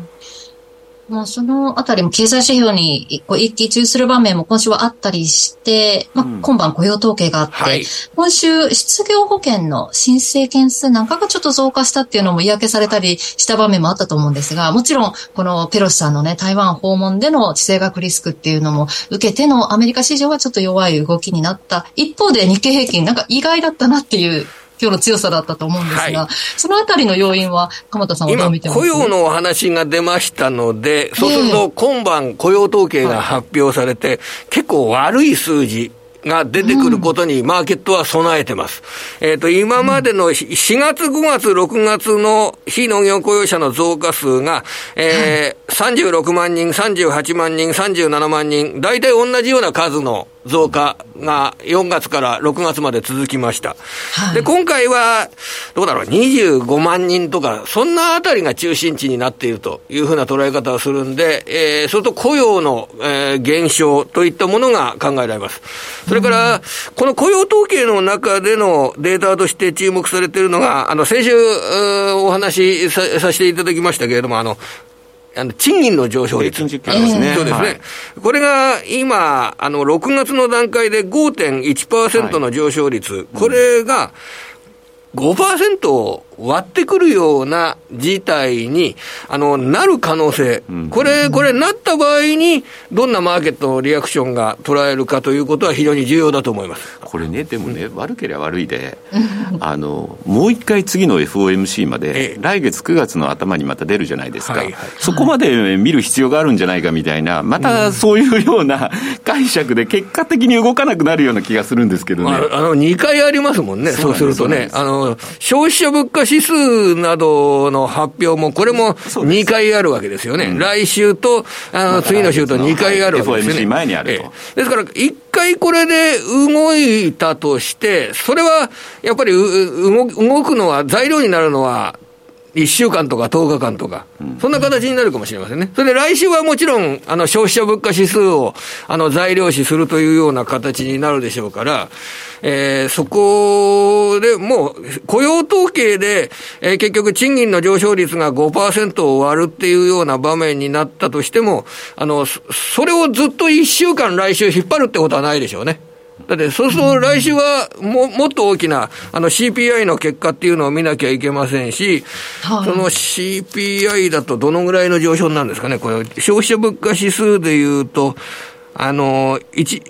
まあ、そのあたりも経済指標に一喜一憂する場面も今週はあったりして、まあ、今晩雇用統計があって、はい、今週失業保険の申請件数なんかがちょっと増加したっていうのも嫌気されたりした場面もあったと思うんですが、もちろんこのペロシさんのね、台湾訪問での地政学リスクっていうのも受けてのアメリカ市場はちょっと弱い動きになった。一方で日経平均なんか意外だったなっていう今日の強さだったと思うんですが、はい、そのあたりの要因は、鎌田さんはどう見てます？か雇用のお話が出ましたので、そうすると今晩雇用統計が発表されて、結構悪い数字、が出てくることにマーケットは備えてます。うん、えっ、ー、と、今までの4月、5月、6月の非農業雇用者の増加数が、えー、はい、36万人、38万人、37万人、大体同じような数の増加が4月から6月まで続きました。はい、で、今回は、どうだろう、25万人とか、そんなあたりが中心地になっているというふうな捉え方をするんで、えー、それと雇用の、えー、減少といったものが考えられます。それから、この雇用統計の中でのデータとして注目されているのが、あの、先週、お話しささせていただきましたけれども、あの、あの、賃金の上昇率。ね。そうですね。はい、これが今、あの、6月の段階で5.1%の上昇率。はい、これが5%を割ってくるような事態に、あの、なる可能性、うん、これ、これなった場合に、どんなマーケットのリアクションが捉えるかということは非常に重要だと思います。これね、でもね、うん、悪ければ悪いで、あの、もう一回次の FOMC まで、来月9月の頭にまた出るじゃないですか。はいはい、そこまで見る必要があるんじゃないかみたいな、またそういうような解釈で結果的に動かなくなるような気がするんですけどね。あの、2回ありますもんね、そうするとね。あの、消費者物価指数などの発表も、これも2回あるわけですよね。うん、来週と、あの、次の週と2回あるわけですよね。前にあると。ですから、1回これで動いたとして、それは、やっぱり動くのは、材料になるのは、1週間とか10日間とか、そんな形になるかもしれませんね。それで来週はもちろん、あの、消費者物価指数を、あの、材料視するというような形になるでしょうから、えー、そこでもう、雇用統計で、えー、結局賃金の上昇率が5%を割るっていうような場面になったとしても、あの、それをずっと1週間来週引っ張るってことはないでしょうね。だって、そうすると来週はももっと大きなあの CPI の結果っていうのを見なきゃいけませんし、はい、その CPI だとどのぐらいの上昇なんですかね、これ、消費者物価指数でいうと、あの、1、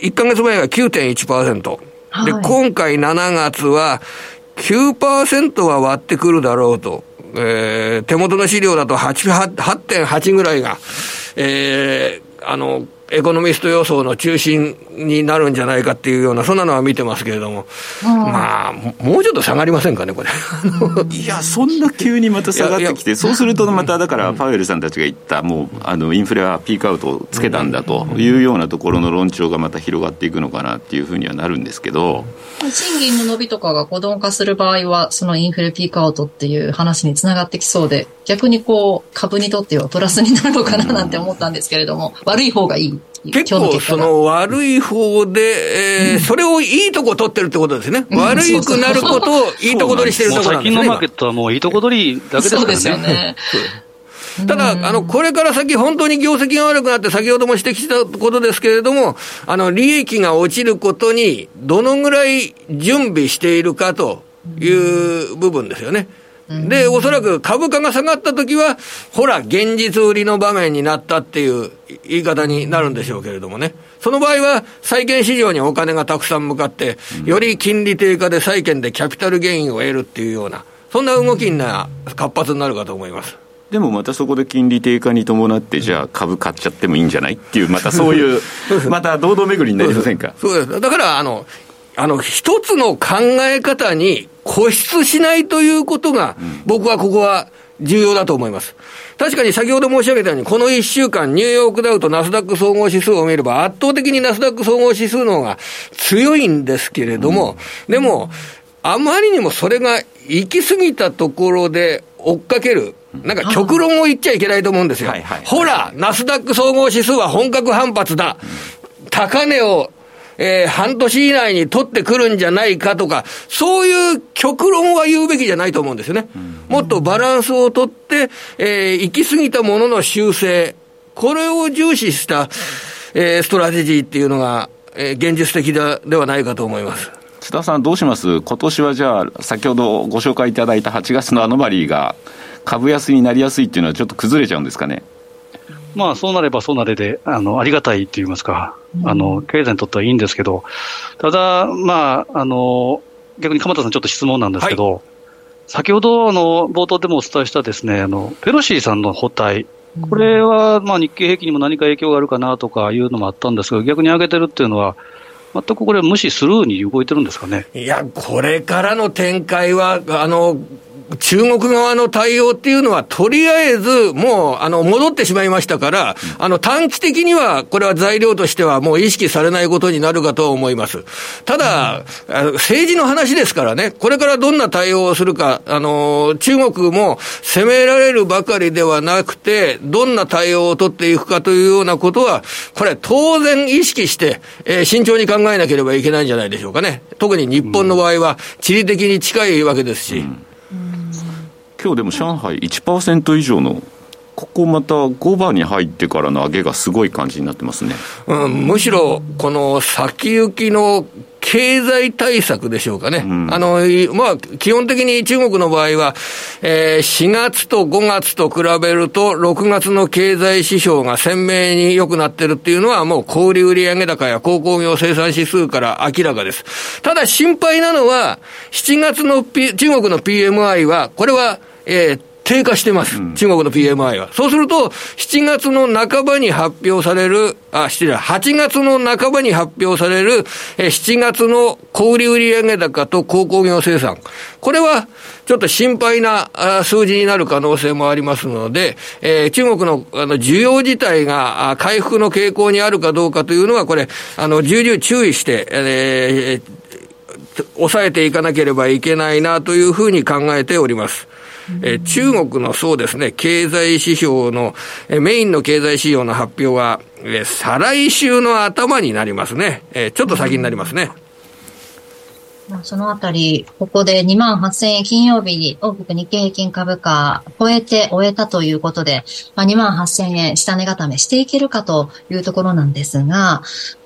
1ヶ月前が9.1%。はい、で、今回7月は9%は割ってくるだろうと。えー、手元の資料だと8.8ぐらいが、えー、あの、エコノミスト予想の中心になるんじゃないかっていうような、そんなのは見てますけれども、まあ、もうちょっと下がりませんかね、これ。いや、そんな急にまた下がってきて、そうするとまただから、パウエルさんたちが言った、もうあのインフレはピークアウトをつけたんだというようなところの論調がまた広がっていくのかなっていうふうにはなるんですけど。賃金の伸びとかが子供化する場合は、そのインフレピークアウトっていう話につながってきそうで、逆にこう、株にとってはプラスになるのかななんて思ったんですけれども、悪い方がいい。結構その悪い方で、えー、それをいいとこ取ってるってことですね。悪くなることをいいとこ取りしてるところなんですね。最近のマーケットはもういいとこ取りだけですからね。そうですよね。ただ、あの、これから先、本当に業績が悪くなって、先ほども指摘したことですけれども、あの、利益が落ちることに、どのぐらい準備しているかという部分ですよね。で、おそらく株価が下がったときは、ほら、現実売りの場面になったっていう言い方になるんでしょうけれどもね。その場合は、債券市場にお金がたくさん向かって、より金利低下で債券でキャピタルゲインを得るっていうような、そんな動きな活発になるかと思います。でもまたそこで金利低下に伴って、じゃあ株買っちゃってもいいんじゃないっていう、またそういう、また堂々巡りになりませんか？そうです。だから、あの、あの、一つの考え方に固執しないということが、僕はここは重要だと思います。確かに先ほど申し上げたように、この1週間、ニューヨークダウとナスダック総合指数を見れば、圧倒的にナスダック総合指数の方が強いんですけれども、うん、でも、あまりにもそれが行き過ぎたところで追っかける。なんか極論を言っちゃいけないと思うんですよ。ほら、ナスダック総合指数は本格反発だ。高値をえー、半年以内に取ってくるんじゃないかとか、そういう極論は言うべきじゃないと思うんですよね。もっとバランスをとって、えー、行き過ぎたものの修正、これを重視した、えー、ストラテジーっていうのが、えー、現実的でではないかと思います。津田さん、どうします？今年はじゃあ、先ほどご紹介いただいた8月のアノマリーが、株安になりやすいっていうのは、ちょっと崩れちゃうんですかね？まあ、そうなればそうなれで、あの、ありがたいと言いますか、あの、経済にとってはいいんですけど、ただ、まあ、あの、逆に鎌田さんちょっと質問なんですけど、はい、先ほど、あの、冒頭でもお伝えしたですね、あの、ペロシーさんの補填、これは、まあ、日経平均にも何か影響があるかなとかいうのもあったんですが、逆に上げてるっていうのは、全くこれ、無視スルーに動いてるんですかね？いや、これからの展開は、あの、中国側の対応っていうのは、とりあえず、もう、あの、戻ってしまいましたから、あの、短期的には、これは材料としてはもう意識されないことになるかと思います。ただ、政治の話ですからね、これからどんな対応をするか、あの、中国も責められるばかりではなくて、どんな対応を取っていくかというようなことは、これ当然意識して、えー、慎重に考えなければいけないんじゃないでしょうかね。特に日本の場合は、地理的に近いわけですし。うん今日でも上海1%以上のここまた5番に入ってからの上げがすごい感じになってますね、うん、むしろこの先行きの経済対策でしょうかね。うん、あの、まあ、基本的に中国の場合は、えー、4月と5月と比べると、6月の経済指標が鮮明に良くなってるっていうのは、もう小売売上高や鉱工業生産指数から明らかです。ただ心配なのは、7月の、P、中国の PMI は、これは、えー、低下してます。うん、中国の PMI は。そうすると、7月の半ばに発表される、あ、失礼、8月の半ばに発表される、え7月の小売売上高と鉱工業生産。これは、ちょっと心配な数字になる可能性もありますので、えー、中国のあの需要自体が回復の傾向にあるかどうかというのは、これ、あの、重々注意して、えー、抑えていかなければいけないなというふうに考えております。え中国のそうですね、経済指標の、えメインの経済指標の発表は、え再来週の頭になりますね。えちょっと先になりますね。そのあたり、ここで2万8000円金曜日に大きく日経平均株価超えて終えたということで、まあ、2万8000円下値固めしていけるかというところなんですが、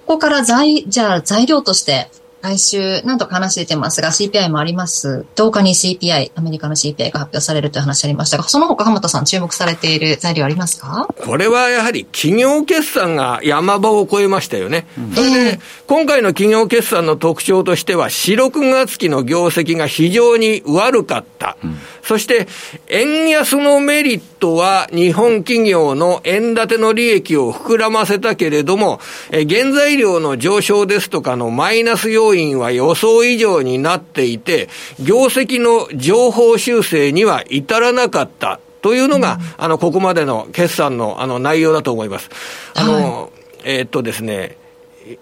ここから材、じゃあ材料として来週、何とか話出てますが、CPI もあります。10日に CPI、アメリカの CPI が発表されるという話ありましたが、その他、浜田さん注目されている材料ありますか？これはやはり企業決算が山場を超えましたよね。うん、それで、今回の企業決算の特徴としては、4、6月期の業績が非常に悪かった。うんそして、円安のメリットは日本企業の円建ての利益を膨らませたけれども、え原材料の上昇ですとかのマイナス要因は予想以上になっていて、業績の情報修正には至らなかった。というのが、うん、あの、ここまでの決算の、あの、内容だと思います。あの、はい、えー、っとですね、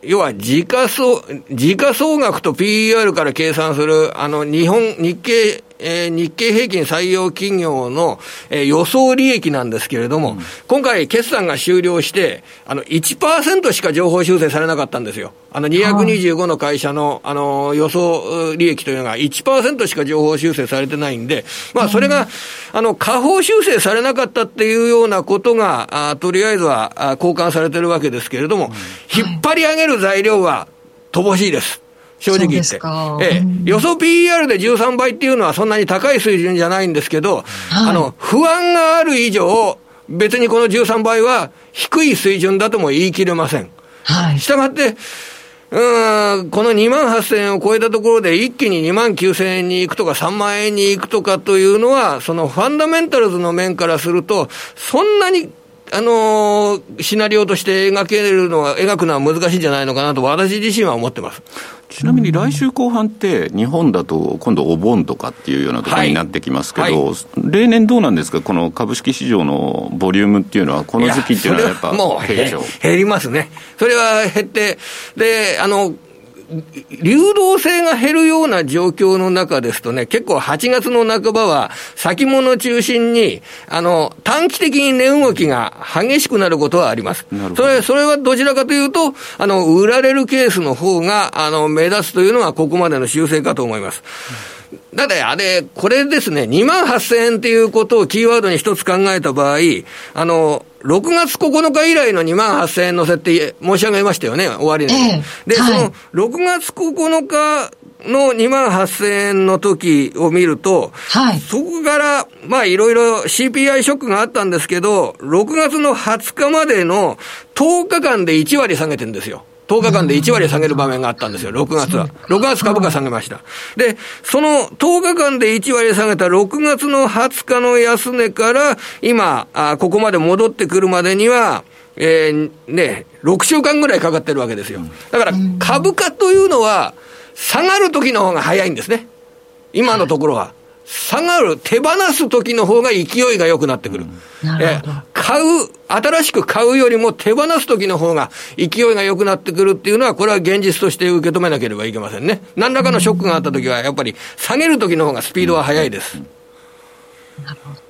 要は時価総、時価総額と PER から計算する、あの、日本、日経えー、日経平均採用企業の、えー、予想利益なんですけれども、うん、今回決算が終了して、あの、1%しか情報修正されなかったんですよ。あの、225の会社の、あの、予想利益というのが1%しか情報修正されてないんで、まあ、それが、あの、下方修正されなかったっていうようなことが、あとりあえずは交換されてるわけですけれども、引っ張り上げる材料は乏しいです。正直言って。ええ、予想 PER で13倍っていうのはそんなに高い水準じゃないんですけど、はい、あの、不安がある以上、別にこの13倍は低い水準だとも言い切れません。はい。したがって、うん、この2万8000円を超えたところで一気に2万9000円に行くとか3万円に行くとかというのは、そのファンダメンタルズの面からすると、そんなにあのー、シナリオとして描けるのは、描くのは難しいんじゃないのかなと、私自身は思ってます。ちなみに来週後半って、日本だと今度、お盆とかっていうようなところになってきますけど、はい。はい、例年どうなんですか、この株式市場のボリュームっていうのは、この時期っていうのはやっぱもう減りますね、それは減って、であの流動性が減るような状況の中ですとね、結構8月の半ばは先物中心に、あの、短期的に値動きが激しくなることはあります。それ、それはどちらかというと、あの、売られるケースの方が、あの、目立つというのがここまでの修正かと思います。だってあれ、これですね、2万8000円っていうことをキーワードに一つ考えた場合、あの、6月9日以来の2万8000円の設定申し上げましたよね、終わりに。えで、はい、その6月9日の2万8000円の時を見ると、はい、そこから、まあいろいろ CPI ショックがあったんですけど、6月の20日までの10日間で1割下げてるんですよ。10日間で1割下げる場面があったんですよ、6月は。6月株価下げました。で、その10日間で1割下げた6月の20日の安値から、今、あここまで戻ってくるまでには、えー、ね、6週間ぐらいかかってるわけですよ。だから株価というのは、下がる時の方が早いんですね。今のところは。下がる、手放す時の方が勢いが良くなってくる。え買う、新しく買うよりも手放す時の方が勢いが良くなってくるっていうのは、これは現実として受け止めなければいけませんね。何らかのショックがあった時は、やっぱり下げる時の方がスピードは速いです。なるほど。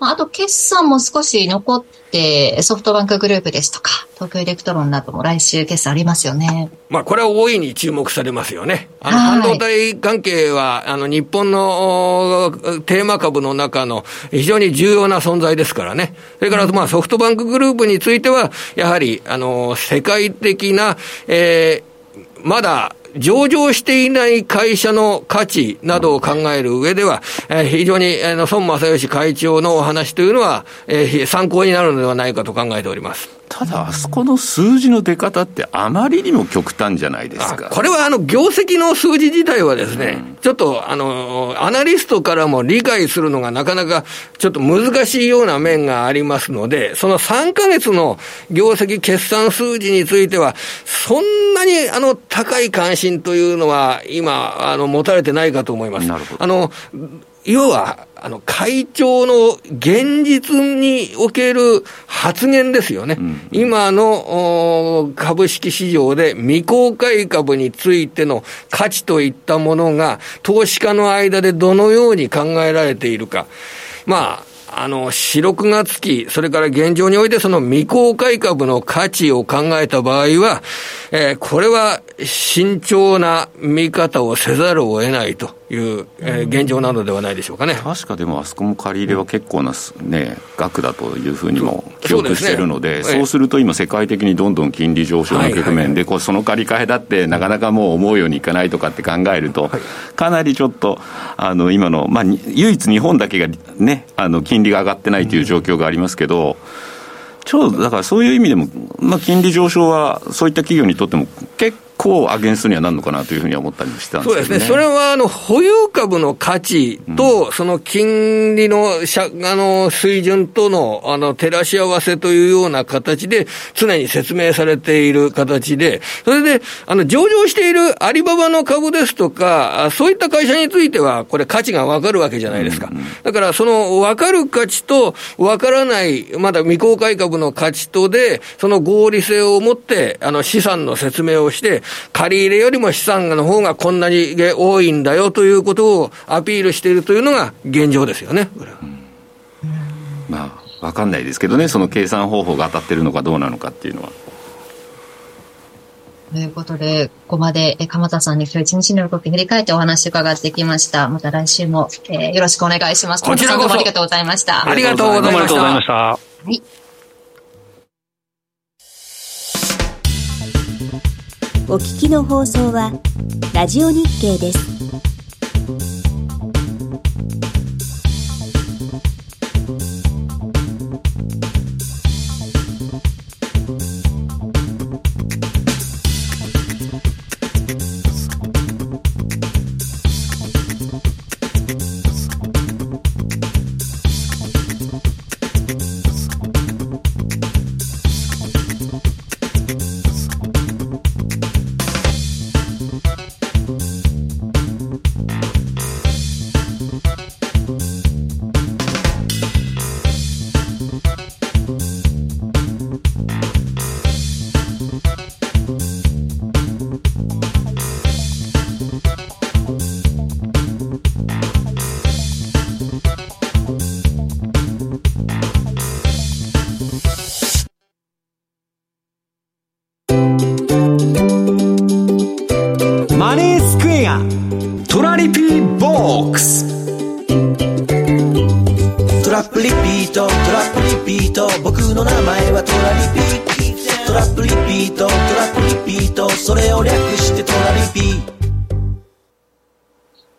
あと、決算も少し残って、ソフトバンクグループですとか、東京エレクトロンなども来週決算ありますよね。まあ、これは大いに注目されますよね。あの、半導体関係は、あの、日本のテーマ株の中の非常に重要な存在ですからね。それから、まあ、ソフトバンクグループについては、やはり、あの、世界的な、えー、まだ上場していない会社の価値などを考える上では、えー、非常に、あの、孫正義会長のお話というのは、えー、参考になるのではないかと考えております。ただ、あそこの数字の出方ってあまりにも極端じゃないですか。これはあの、業績の数字自体はですね、うん、ちょっとあの、アナリストからも理解するのがなかなかちょっと難しいような面がありますので、その3ヶ月の業績決算数字については、そんなにあの、高い関心というのは今、あの、持たれてないかと思います。あの、要は、あの、会長の現実における発言ですよね。うん、今の株式市場で未公開株についての価値といったものが、投資家の間でどのように考えられているか。まあ、あの、四六月期、それから現状においてその未公開株の価値を考えた場合は、えー、これは慎重な見方をせざるを得ないという、えー、現状なのではないでしょうかね。確かでもあそこも借り入れは結構な、ね、額だというふうにも記憶してるので、そう、ね,、すると今世界的にどんどん金利上昇の局面で、こうその借り換えだってなかなかもう思うようにいかないとかって考えると、かなりちょっと、あの、今の、まあ、唯一日本だけがね、あの、金利が上がってないという状況がありますけど、ちょうどだからそういう意味でも、まあ、金利上昇はそういった企業にとっても結構アゲンストにはなるのかなというふうに思ったりもしたんですけど、ね、そうですね。それは、あの、保有株の価値と、その金利の、しゃあの、水準との、あの、照らし合わせというような形で、常に説明されている形で、それで、あの、上場しているアリババの株ですとか、そういった会社については、これ価値がわかるわけじゃないですか。だから、その、わかる価値と、わからない、まだ未公開株の価値とで、その合理性を持って、あの、資産の説明をして、借り入れよりも資産の方がこんなに多いんだよということをアピールしているというのが現状ですよね、うん、まあ、分かんないですけどね、その計算方法が当たってるのかどうなのかっていうのは。ということで、ここまで鎌田さんに今日一日の動き振り返ってお話伺ってきました。また来週も、えー、よろしくお願いします。こちらこそ。ありがとうございました。ありがとうございました。はい。お聞きの放送はラジオ日経です。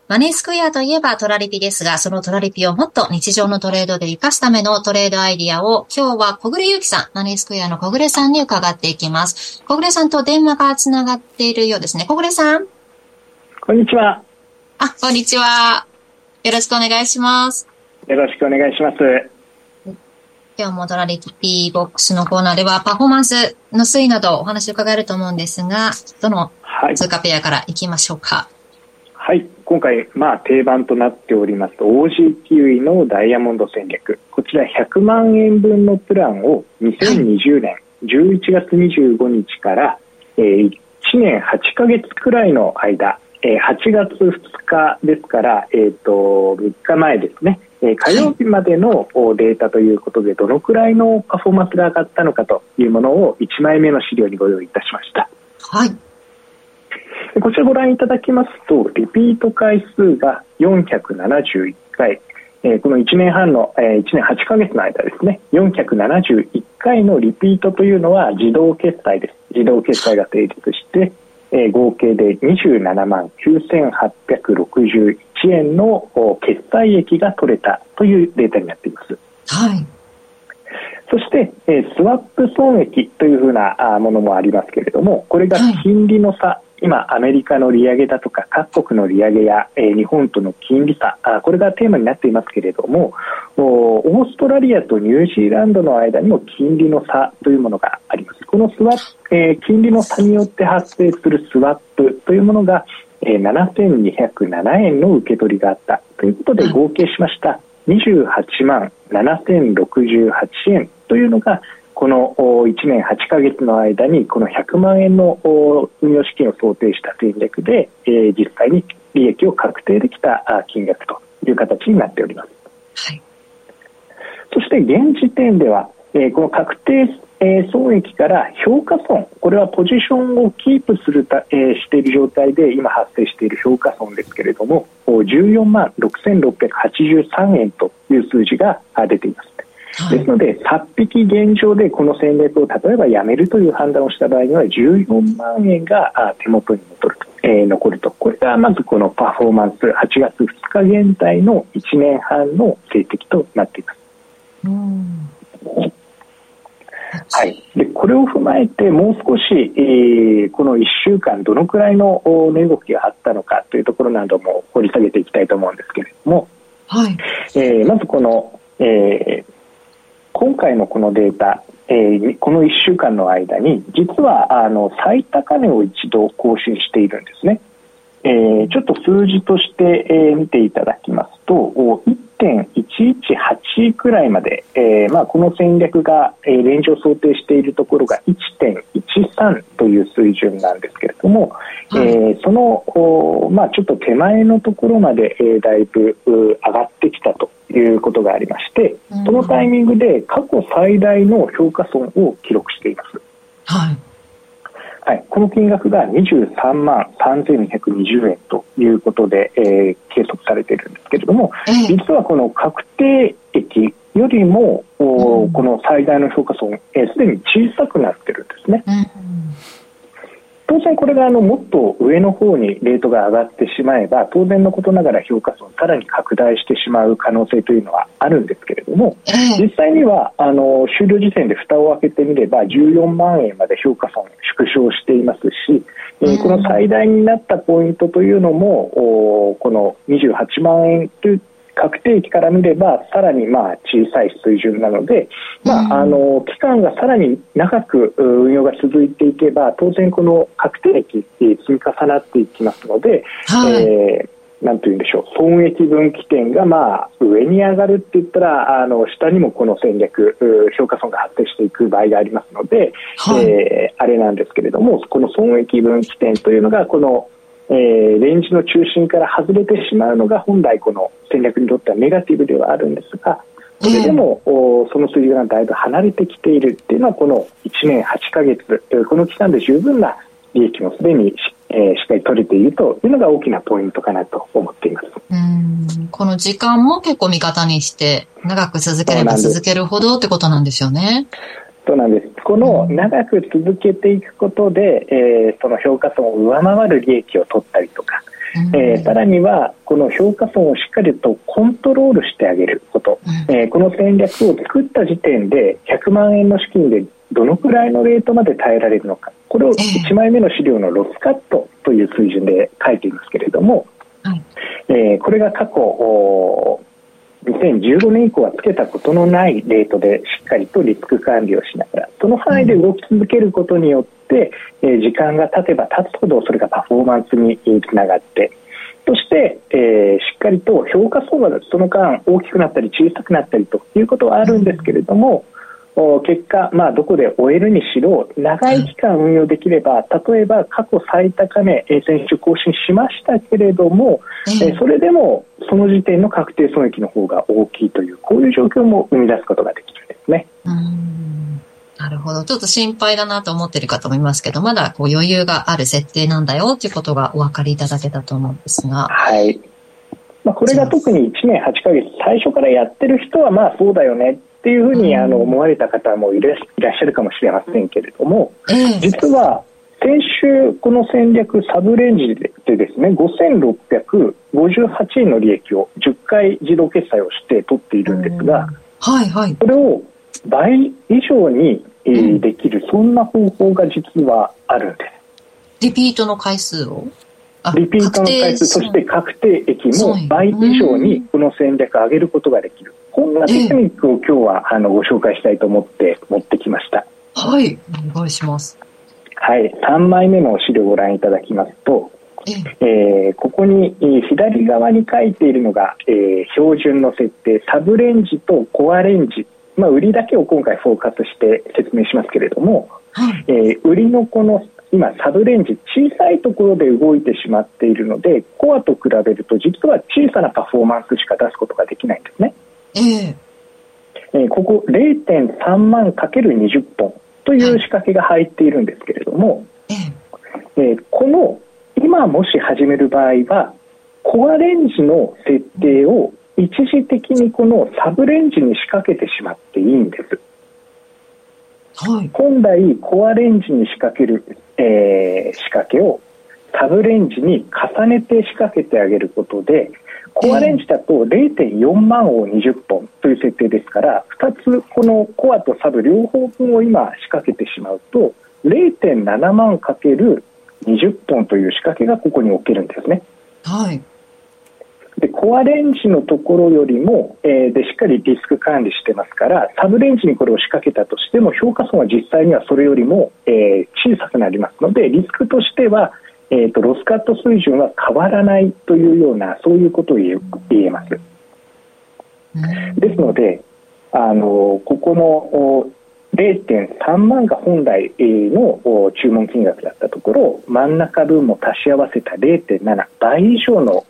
マネースクエアといえばトラリピですが、そのトラリピをもっと日常のトレードで活かすためのトレードアイディアを今日は小暮ゆきさん、マネースクエアの小暮さんに伺っていきます。小暮さんと電話がつながっているようですね。小暮さん。こんにちは。あ、こんにちは。よろしくお願いします。よろしくお願いします。今日もトラリピボックスのコーナーではパフォーマンスの推移などお話を伺えると思うんですが、どの通貨ペアからいきましょうか？はい。はい、今回、まあ、定番となっております OG キウイのダイヤモンド戦略。こちら100万円分のプランを2020年11月25日から、えー、1年8ヶ月くらいの間、えー、8月2日ですから、えーと、3日前ですね、えー、火曜日までのデータということでどのくらいのパフォーマンスが上がったのかというものを1枚目の資料にご用意いたしました。はい。こちらご覧いただきますとリピート回数が471回、えー、この1年半の、えー、1年8ヶ月の間ですね。471回のリピートというのは自動決済です。自動決済が成立して、えー、合計で27万9861円の決済益が取れたというデータになっています。はいそして、えースワップ損益というふうなあものもありますけれども、これが金利の差、今、アメリカの利上げだとか、各国の利上げや、えー日本との金利差あ、これがテーマになっていますけれども、おオーストラリアとニュージーランドの間にも金利の差というものがあります。このスワップ、えー金利の差によって発生するスワップというものが、えー7207円の受け取りがあったということで合計しました28万7068円というのがこのお1年8ヶ月の間にこの100万円のお運用資金を想定した戦略で、えー実際に利益を確定できたあ金額という形になっております。はい。そして現時点では、えーこの確定、えー損益から評価損、これはポジションをキープするた、えーしている状態で今発生している評価損ですけれども、お14万6683円という数字があ出ています。ですので、札引現状でこの戦略を例えばやめるという判断をした場合には14万円があ手元に残ると、えー残ると。これがまずこのパフォーマンス、8月2日現在の1年半の成績となっています。うん。はい、でこれを踏まえて、もう少し、えーこの1週間、どのくらいのお値動きがあったのかというところなども掘り下げていきたいと思うんですけれども、はい。えーまずこの、えー今回のこのデータ、えーこの1週間の間に、実はあの最高値を一度更新しているんですね。えーちょっと数字として、えー見ていただきますと、お1.118くらいまで、えーまあ、この戦略が、えーレンジを想定しているところが1.13という水準なんですけれども、はいえーその、おまあ、ちょっと手前のところまで、えーだいぶう上がってきたということがありまして、うんそのタイミングで過去最大の評価損を記録しています。はい。はい、この金額が23万3220円ということで、えー計測されているんですけれども、ええ実はこの確定益よりも、おうんこの最大の評価損、えーすでに小さくなってるんですね。うん。当然これがあのもっと上の方にレートが上がってしまえば当然のことながら評価損さらに拡大してしまう可能性というのはあるんですけれどもええ。実際にはあの終了時点で蓋を開けてみれば14万円まで評価損縮小していますし、えこの最大になったポイントというのもおこの28万円という確定期から見ればさらにまあ小さい水準なので、まうんあ、あの期間がさらに長くう運用が続いていけば当然この確定期えー積み重なっていきますので、はい。えーなんというんでしょう損益分岐点がまあ上に上がるって言ったらあの下にもこの戦略う評価損が発生していく場合がありますので、はいえーあれなんですけれどもこの損益分岐点というのがこの、えーレンジの中心から外れてしまうのが本来この戦略にとってはネガティブではあるんですがそれでも、おその水準がだいぶ離れてきているっていうのはこの1年8ヶ月えーこの期間で十分な利益もすでにし,、えーしっかり取れているというのが大きなポイントかなと思っています。うん。この時間も結構味方にして、長く続ければ続けるほどってことなんですよね。そうなんです。この長く続けていくことで、えーその評価損を上回る利益を取ったりとか、うん。えーさらにはこの評価損をしっかりとコントロールしてあげること、うん。えーこの戦略を作った時点で100万円の資金でどのくらいのレートまで耐えられるのか。これを1枚目の資料のロスカットという水準で書いていますけれども、はいえ。ーこれが過去お2015年以降はつけたことのないレートでしっかりとリスク管理をしながらその範囲で動き続けることによって、え時間が経てば経つほどそれがパフォーマンスにつながってそして、えーしっかりと評価相場がその間大きくなったり小さくなったりということはあるんですけれども、お結果、まあ、どこで終えるにしろ長い期間運用できれば例えば過去最高値、えー先週更新しましたけれども、えそれでもその時点の確定損益の方が大きいというこういう状況も生み出すことができるんですね。うんなるほど。ちょっと心配だなと思ってる方もいますけど、まだこう余裕がある設定なんだよっていうことがお分かりいただけたと思うんですが。はいまあ、これが特に1年8ヶ月最初からやってる人はまあそうだよねっていうふうにあの思われた方もいらっしゃるかもしれませんけれどもええ。実は先週この戦略サブレンジででですね5658円の利益を10回自動決済をして取っているんですがはいはい。それを倍以上に、えー、できる、そんな方法が実はあるんです。リピートの回数を？リピートの回数、そして確定益も倍以上にこの戦略を上げることができる。こんなテクニックを今日はあのご紹介したいと思って持ってきました。はい、お願いします。はい、3枚目の資料をご覧いただきますと、えー、ここに左側に書いているのが、えー、標準の設定サブレンジとコアレンジ、まあ、売りだけを今回フォーカスして説明しますけれども、はい、えー、売りのこの今サブレンジ小さいところで動いてしまっているのでコアと比べると実は小さなパフォーマンスしか出すことができないんですね。えーえー、ここ0.3万 ×20 本という仕掛けが入っているんですけれども、えー、この今もし始める場合はコアレンジの設定を一時的にこのサブレンジに仕掛けてしまっていいんです。はい、本来コアレンジに仕掛ける、えー、仕掛けをサブレンジに重ねて仕掛けてあげることでコアレンジだと0.4万を20本という設定ですから2つこのコアとサブ両方分を今仕掛けてしまうと0.7万かける20本という仕掛けがここに置けるんですね。はいでコアレンジのところよりも、えー、でしっかりリスク管理してますからサブレンジにこれを仕掛けたとしても評価損は実際にはそれよりも、えー、小さくなりますのでリスクとしては、えーと、ロスカット水準は変わらないというようなそういうことを言えます。ですのであのここの0.3万が本来の注文金額だったところ真ん中分も足し合わせた0.7倍以上の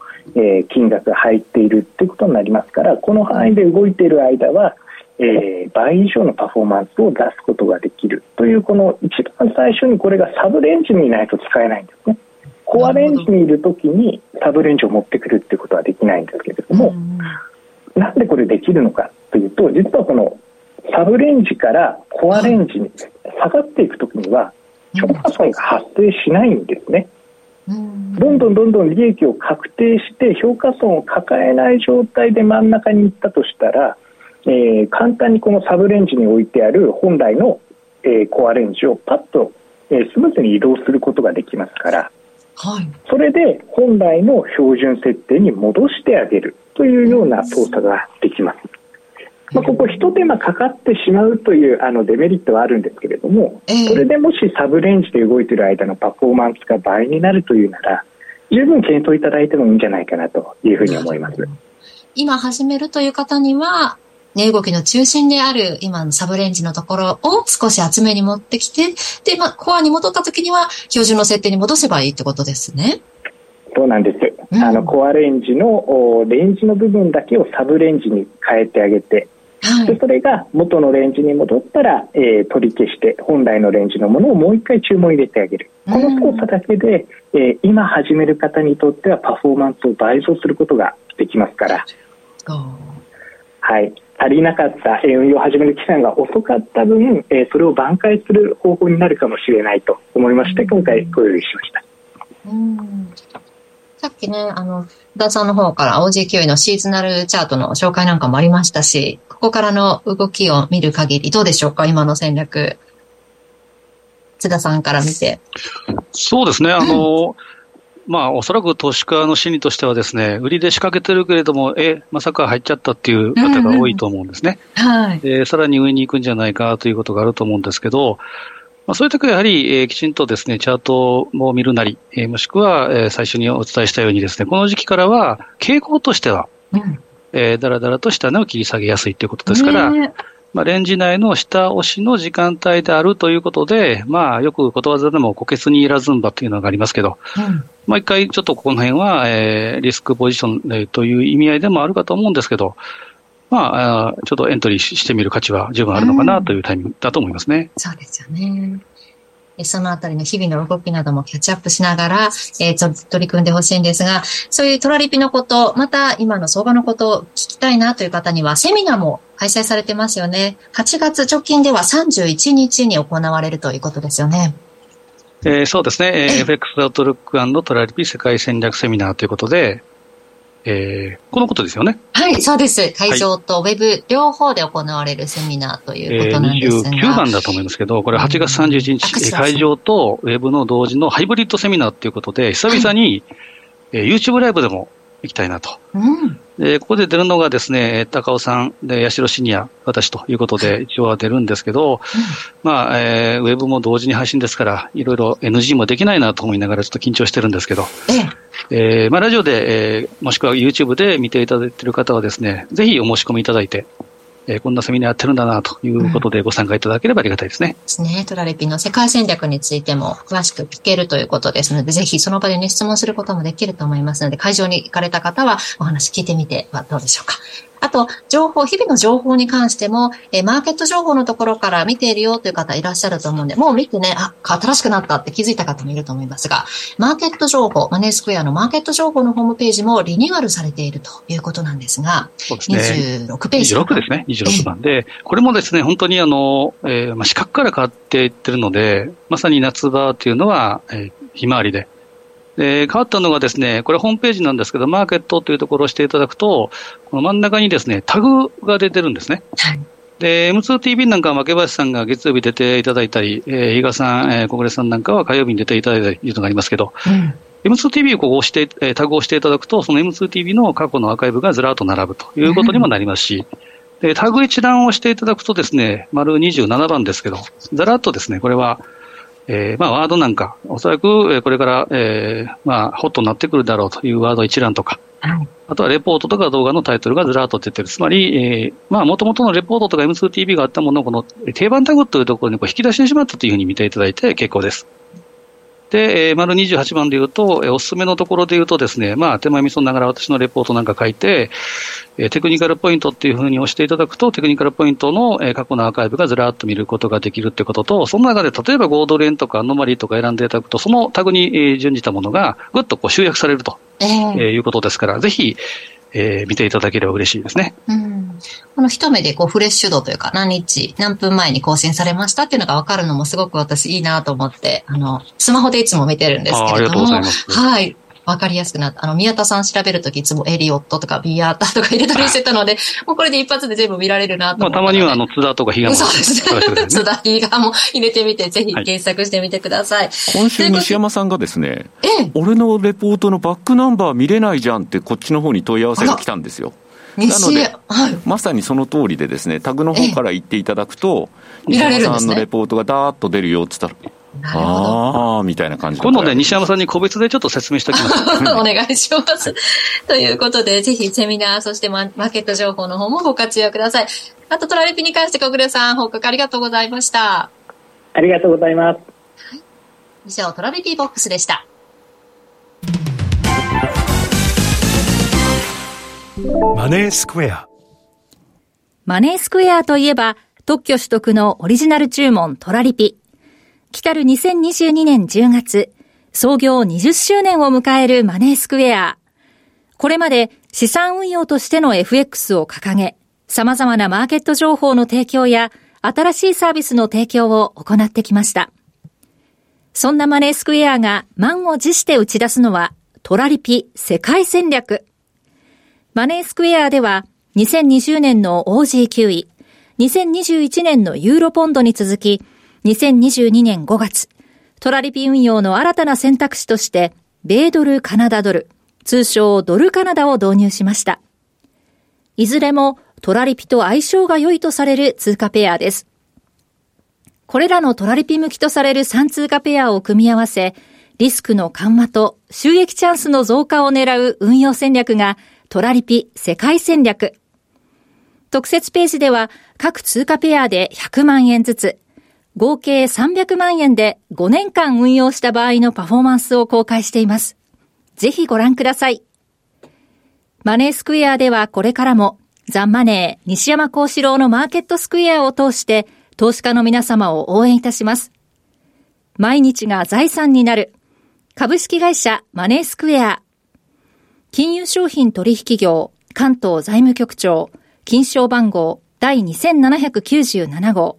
金額が入っているということになりますからこの範囲で動いている間は、えー、倍以上のパフォーマンスを出すことができるというこの一番最初にこれがサブレンジにいないと使えないんですね。コアレンジにいる時にサブレンジを持ってくるっていうことはできないんですけれども、なんでこれできるのかというと実はこのサブレンジからコアレンジに下がっていくときには超破損が発生しないんですね。どんどんどんどん利益を確定して評価損を抱えない状態で真ん中に行ったとしたら、えー、簡単にこのサブレンジに置いてある本来の、えー、コアレンジをパッと、えー、スムーズに移動することができますから、はい、それで本来の標準設定に戻してあげるというような操作ができます。まあ、ここ一手間かかってしまうというあのデメリットはあるんですけれども、えー、それでもしサブレンジで動いている間のパフォーマンスが倍になるというなら十分検討いただいてもいいんじゃないかなというふうに思います。今始めるという方には値動きの中心である今のサブレンジのところを少し厚めに持ってきて、で、まあ、コアに戻った時には標準の設定に戻せばいいってことですね。そうなんです。うん、あの、コアレンジのレンジの部分だけをサブレンジに変えてあげて、はい、でそれが元のレンジに戻ったら、えー、取り消して本来のレンジのものをもう一回注文入れてあげる、この操作だけで、えー、今始める方にとってはパフォーマンスを倍増することができますから、はい、足りなかった、運用を始める期間が遅かった分、えー、それを挽回する方法になるかもしれないと思いまして、今回ご用意しました。うんさっきね、あの、田さんの方から OG9 のシーズナルチャートの紹介なんかもありましたし、ここからの動きを見る限りどうでしょうか今の戦略。津田さんから見て。そうですね。あの、まあ、おそらく投資家の心理としてはですね、売りで仕掛けてるけれども、え、まさか入っちゃったっていう方が多いと思うんですね。うんうん、はい。で、さらに上に行くんじゃないかということがあると思うんですけど、まあ、そういう時はやはり、えー、きちんとですね、チャートを見るなり、えー、もしくは、えー、最初にお伝えしたようにですね、この時期からは、傾向としては、うん、えー、だらだらと下値を切り下げやすいということですから、ね、まあ、レンジ内の下押しの時間帯であるということで、まあ、よくことわざでも、こけすにいらずんばというのがありますけど、うん、まあ、一回ちょっとこの辺は、えー、リスクポジション、えー、という意味合いでもあるかと思うんですけど、まあ、ちょっとエントリーしてみる価値は十分あるのかなというタイミングだと思いますね。うん、そうですよね。そのあたりの日々の動きなどもキャッチアップしながら、えー、取り組んでほしいんですが、そういうトラリピのこと、また今の相場のことを聞きたいなという方には、セミナーも開催されてますよね。8月直近では31日に行われるということですよね。えー、そうですね。えー、FX アウトルックトラリピ世界戦略セミナーということで、えー、このことですよね？はい、そうです。会場とウェブ両方で行われるセミナーということなんですが、えー、29番だと思いますけど、これ8月31日、うん、会場とウェブの同時のハイブリッドセミナーということで、久々に、はい、えー、YouTube ライブでも行きたいなと。うん。で、ここで出るのがですね、高尾さんで、八代シニア、私ということで、一応は出るんですけど、うん、まあ、えー、ウェブも同時に配信ですから、いろいろ NG もできないなと思いながらちょっと緊張してるんですけど、えー、まあ、ラジオで、えー、もしくは YouTube で見ていただいている方はですね、ぜひお申し込みいただいて、えー、こんなセミナーやってるんだなということでご参加いただければありがたいですね。ですね。トラレピの世界戦略についても詳しく聞けるということですので、ぜひその場でね、質問することもできると思いますので、会場に行かれた方はお話聞いてみてはどうでしょうか。あと、情報、日々の情報に関しても、えー、マーケット情報のところから見ているよという方いらっしゃると思うんで、もう見てね、あ、新しくなったって気づいた方もいると思いますが、マーケット情報、マネースクエアのマーケット情報のホームページもリニューアルされているということなんですが、そうですね。26ページ。26ですね。26番で、これもですね、本当にあの、えー、まあ、四角から変わっていってるので、まさに夏場というのは、えー、ひまわりで、で、変わったのがですね、これホームページなんですけど、マーケットというところをしていただくと、この真ん中にですね、タグが出てるんですね。はい。で、M2TV なんかは負林さんが月曜日出ていただいたり、えー、比嘉さん、えー、小暮さんなんかは火曜日に出ていただいたりというのがありますけど、うん、M2TV をこう押して、えー、タグを押していただくと、その M2TV の過去のアーカイブがずらっと並ぶということにもなりますし、うん、で、タグ一覧をしていただくとですね、丸27番ですけど、ざらっとですね、これは、えー、まあ、ワードなんか、おそらく、えこれから、えー、まあ、ホットになってくるだろうというワード一覧とか、はい、あとはレポートとか動画のタイトルがずらっと出てる。つまり、えー、まあ、もともとのレポートとか M2TV があったものをこの定番タグというところにこう引き出してしまったというふうに見ていただいて結構です。で、えー、丸28番で言うと、えー、おすすめのところで言うとですね、まあ、手前味噌ながら私のレポートなんか書いて、えー、テクニカルポイントっていうふうに押していただくと、テクニカルポイントの、えー、過去のアーカイブがずらっと見ることができるってことと、その中で例えばゴードレンとかアノマリーとか選んでいただくと、そのタグに、えー、準じたものがぐっとこう集約されると、えー、いうことですから、ぜひ、えー、見ていただければ嬉しいですね。うん、この一目でこうフレッシュ度というか何日、何分前に更新されましたっていうのが分かるのもすごく私いいなと思って、あの、スマホでいつも見てるんですけれども、はい。わかりやすくなった。あの、宮田さん調べるときいつもエリオットとかビアータとか入れたりしてたので、もうこれで一発で全部見られるなと思って、まあ、たまにはあの、津田とか比嘉も。そうですね。津田、比嘉も入れてみて、ぜひ検索してみてください。はい、今週西山さんがですね、ええ、俺のレポートのバックナンバー見れないじゃんってこっちの方に問い合わせが来たんですよ。なので、はい、まさにその通りでですね、タグの方から言っていただくと、西山さんのレポートがダーッと出るよって言ったら、ああ、みたいな感じ今度ね、西山さんに個別でちょっと説明しておきます。お願いします。ということで、ぜひセミナー、そしてマーケット情報の方もご活用ください。あと、トラリピに関して小暮さん、報告ありがとうございました。ありがとうございます。はい、以上、トラリピボックスでした。マネースクエア。マネースクエアといえば、特許取得のオリジナル注文トラリピ。来たる2022年10月、創業20周年を迎えるマネースクエア。これまで資産運用としての FX を掲げ、様々なマーケット情報の提供や新しいサービスの提供を行ってきました。そんなマネースクエアが満を持して打ち出すのはトラリピ世界戦略。マネースクエアでは2020年の OG9 位、2021年のユーロポンドに続き2022年5月、トラリピ運用の新たな選択肢として、米ドルカナダドル、通称ドルカナダを導入しました。いずれもトラリピと相性が良いとされる通貨ペアです。これらのトラリピ向きとされる3通貨ペアを組み合わせ、リスクの緩和と収益チャンスの増加を狙う運用戦略がトラリピ世界戦略。特設ページでは各通貨ペアで100万円ずつ、合計300万円で5年間運用した場合のパフォーマンスを公開しています。ぜひご覧ください。マネースクエアではこれからもザンマネー西山幸四郎のマーケットスクエアを通して投資家の皆様を応援いたします。毎日が財産になる株式会社マネースクエア金融商品取引業関東財務局長金賞番号第2797号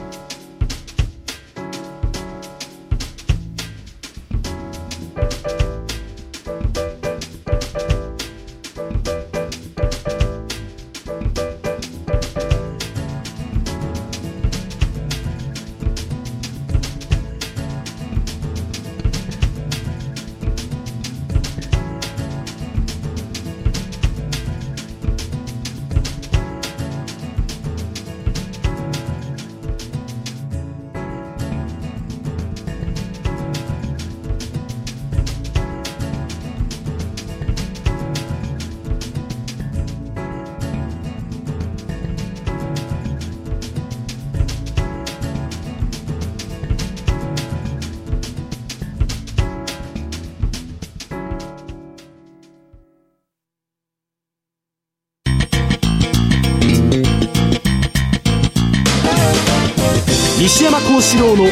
幸四郎の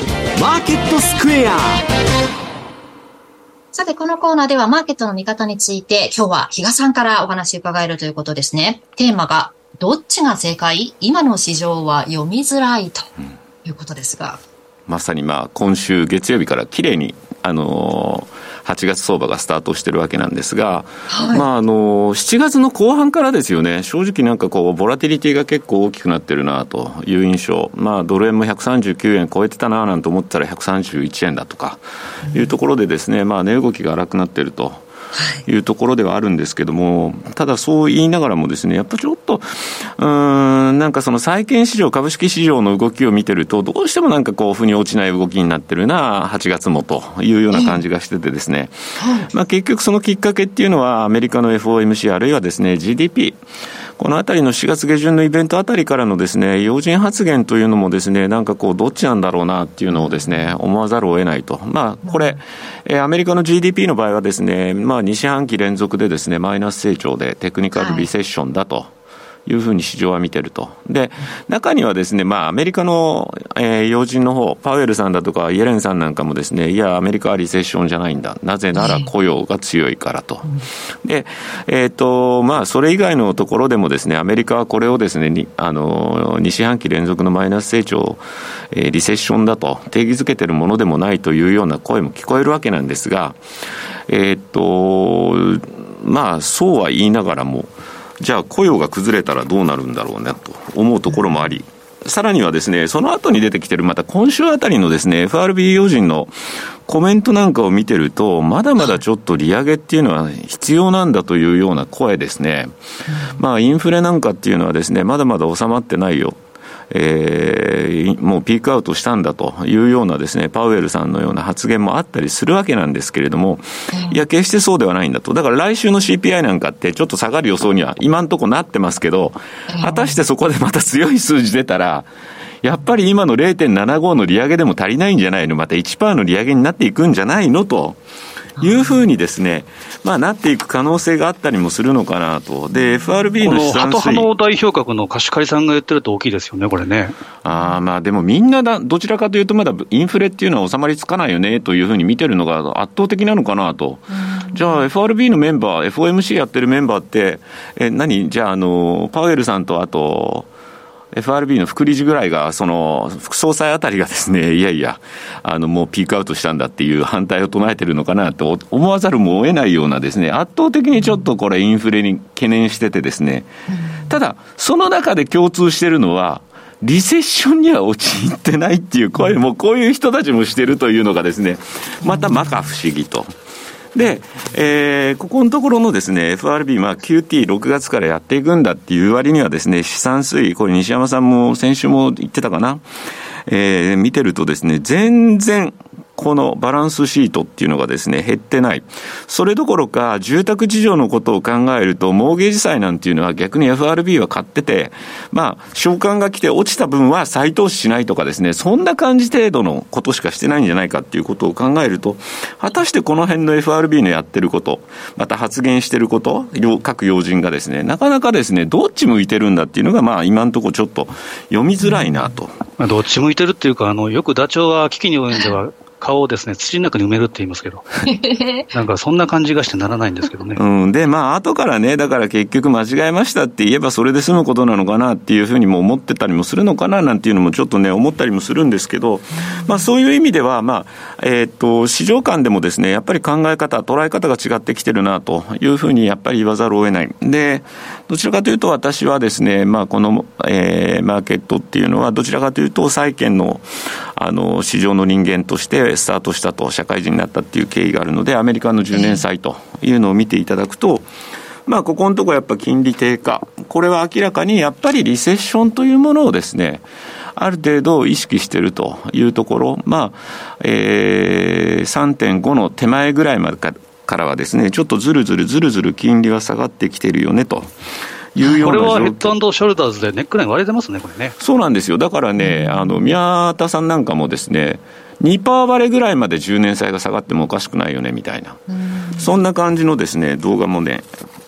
マーケットスクエアさて、このコーナーではマーケットの見方について、今日は比嘉さんからお話伺えるということですね。テーマが、どっちが正解？今の市場は読みづらいということですが。まさにまあ、今週月曜日から綺麗に、あのー8月相場がスタートしてるわけなんですが、はい、まあ、あの、7月の後半からですよね、正直なんかこう、ボラティリティが結構大きくなってるなという印象。まあ、ドル円も139円超えてたななんて思ったら131円だとかいうところでですね、まあ、値動きが荒くなってると。い。うところではあるんですけども、ただそう言いながらもですね、やっぱちょっと、うん、なんかその債券市場、株式市場の動きを見てると、どうしてもなんかこう、腑に落ちない動きになってるな、8月もというような感じがしててですね、まあ結局そのきっかけっていうのは、アメリカの FOMC あるいはですね、GDP、このあたりの4月下旬のイベントあたりからのですね、要人発言というのもですね、なんかこう、どっちなんだろうなっていうのをですね、思わざるを得ないと。まあ、これ、えー、アメリカの GDP の場合はですね、まあ、2四半期連続でですね、マイナス成長でテクニカルリセッションだと。はいいうふうに市場は見てると。で、中にはですね、まあ、アメリカの、えー、要人の方、パウエルさんだとか、イエレンさんなんかもですね、いや、アメリカはリセッションじゃないんだ。なぜなら雇用が強いからと。で、えっ、ー、と、まあ、それ以外のところでもですね、アメリカはこれをですね、あの、2四半期連続のマイナス成長、えー、リセッションだと定義づけてるものでもないというような声も聞こえるわけなんですが、えっ、と、まあ、そうは言いながらも、じゃあ雇用が崩れたらどうなるんだろうねと思うところもあり、さらにはですね、その後に出てきてる、また今週あたりのですね、FRB 要人のコメントなんかを見てると、まだまだちょっと利上げっていうのは必要なんだというような声ですね。まあ、インフレなんかっていうのはですね、まだまだ収まってないよ。えー、もうピークアウトしたんだというようなですね、パウエルさんのような発言もあったりするわけなんですけれども、いや、決してそうではないんだと。だから来週の CPI なんかってちょっと下がる予想には今んとこなってますけど、果たしてそこでまた強い数字出たら、やっぱり今の0.75の利上げでも足りないんじゃないの？また1%の利上げになっていくんじゃないの？と。いうふうにですね、まあ、なっていく可能性があったりもするのかなと。で、FRB の資産水。この、ハト派の代表格の貸し借りさんが言ってると大きいですよね、これね。ああ、まあでもみんなだ、どちらかというとまだインフレっていうのは収まりつかないよね、というふうに見てるのが圧倒的なのかなと。じゃあ FRB のメンバー、FOMC やってるメンバーって、え、何？じゃああの、パウエルさんとあと、FRB の副理事ぐらいが、その、副総裁あたりがですね、いやいや、あの、もうピークアウトしたんだっていう反対を唱えてるのかなと思わざるも得ないようなですね、圧倒的にちょっとこれインフレに懸念しててですね、ただ、その中で共通してるのは、リセッションには陥ってないっていう声も、こういう人たちもしてるというのがですね、またまか不思議と。で、えー、ここのところのですね、FRB、まあ QT6 月からやっていくんだっていう割にはですね、資産推移、これ西山さんも先週も言ってたかな、えー、見てるとですね、全然、このバランスシートっていうのがですね、減ってない。それどころか、住宅事情のことを考えると、モーゲージ債なんていうのは逆に FRB は買ってて、まあ、償還が来て落ちた分は再投資しないとかですね、そんな感じ程度のことしかしてないんじゃないかっていうことを考えると、果たしてこの辺の FRB のやってること、また発言してること、各要人がですね、なかなかですね、どっち向いてるんだっていうのが、まあ、今のところちょっと読みづらいなと。どっち向いてるっていうか、あの、よくダチョウは危機に及んでは、顔をですね、土の中に埋めるって言いますけど、なんかそんな感じがしてならないんですけどね。うん。で、まあ、後からね、だから結局間違えましたって言えばそれで済むことなのかなっていうふうにも思ってたりもするのかななんていうのもちょっとね、思ったりもするんですけど、まあ、そういう意味では、まあ、えっ、と、市場間でもですね、やっぱり考え方、捉え方が違ってきてるなというふうにやっぱり言わざるを得ない。で、どちらかというと私はですね、まあ、この、えー、マーケットっていうのは、どちらかというと、債券の、あの、市場の人間としてスタートしたと、社会人になったっていう経緯があるので、アメリカの10年債というのを見ていただくと、まあ、ここのところやっぱ金利低下。これは明らかにやっぱりリセッションというものをですね、ある程度意識しているというところ、まあ、えー、3.5の手前ぐらいまでからはですね、ちょっとずるずるずるずる金利は下がってきてるよねと。いうようなこれはヘッドショルダーズでネックライン割れてますね、これね。そうなんですよ。だからね、あの、宮田さんなんかもですね、2%割れぐらいまで10年債が下がってもおかしくないよねみたいな、そんな感じのですね動画もね、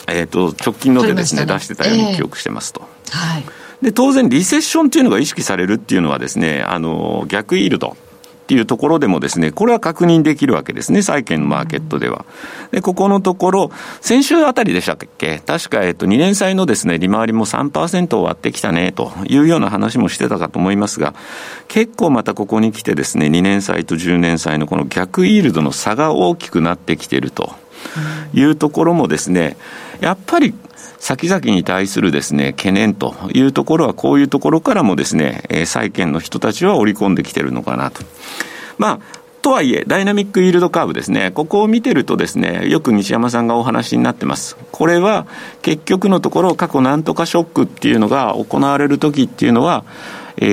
えーと、直近のでですね、ね、出してたように記憶してますと。えー、はいで当然、リセッションっていうのが意識されるっていうのはですね、あの逆イールド。っていうところでもですね、これは確認できるわけですね、債券のマーケットでは。で、ここのところ、先週あたりでしたっけ？確か、えっと、2年債のですね、利回りも3%を割ってきたね、というような話もしてたかと思いますが、結構またここに来てですね、2年債と10年債のこの逆イールドの差が大きくなってきているというところもですね、やっぱり先々に対するですね、懸念というところは、こういうところからもですね、債券の人たちは織り込んできてるのかなと。まあ、とはいえ、ダイナミックイールドカーブですね、ここを見てるとですね、よく西山さんがお話になってます。これは結局のところ、過去なんとかショックっていうのが行われるときっていうのは、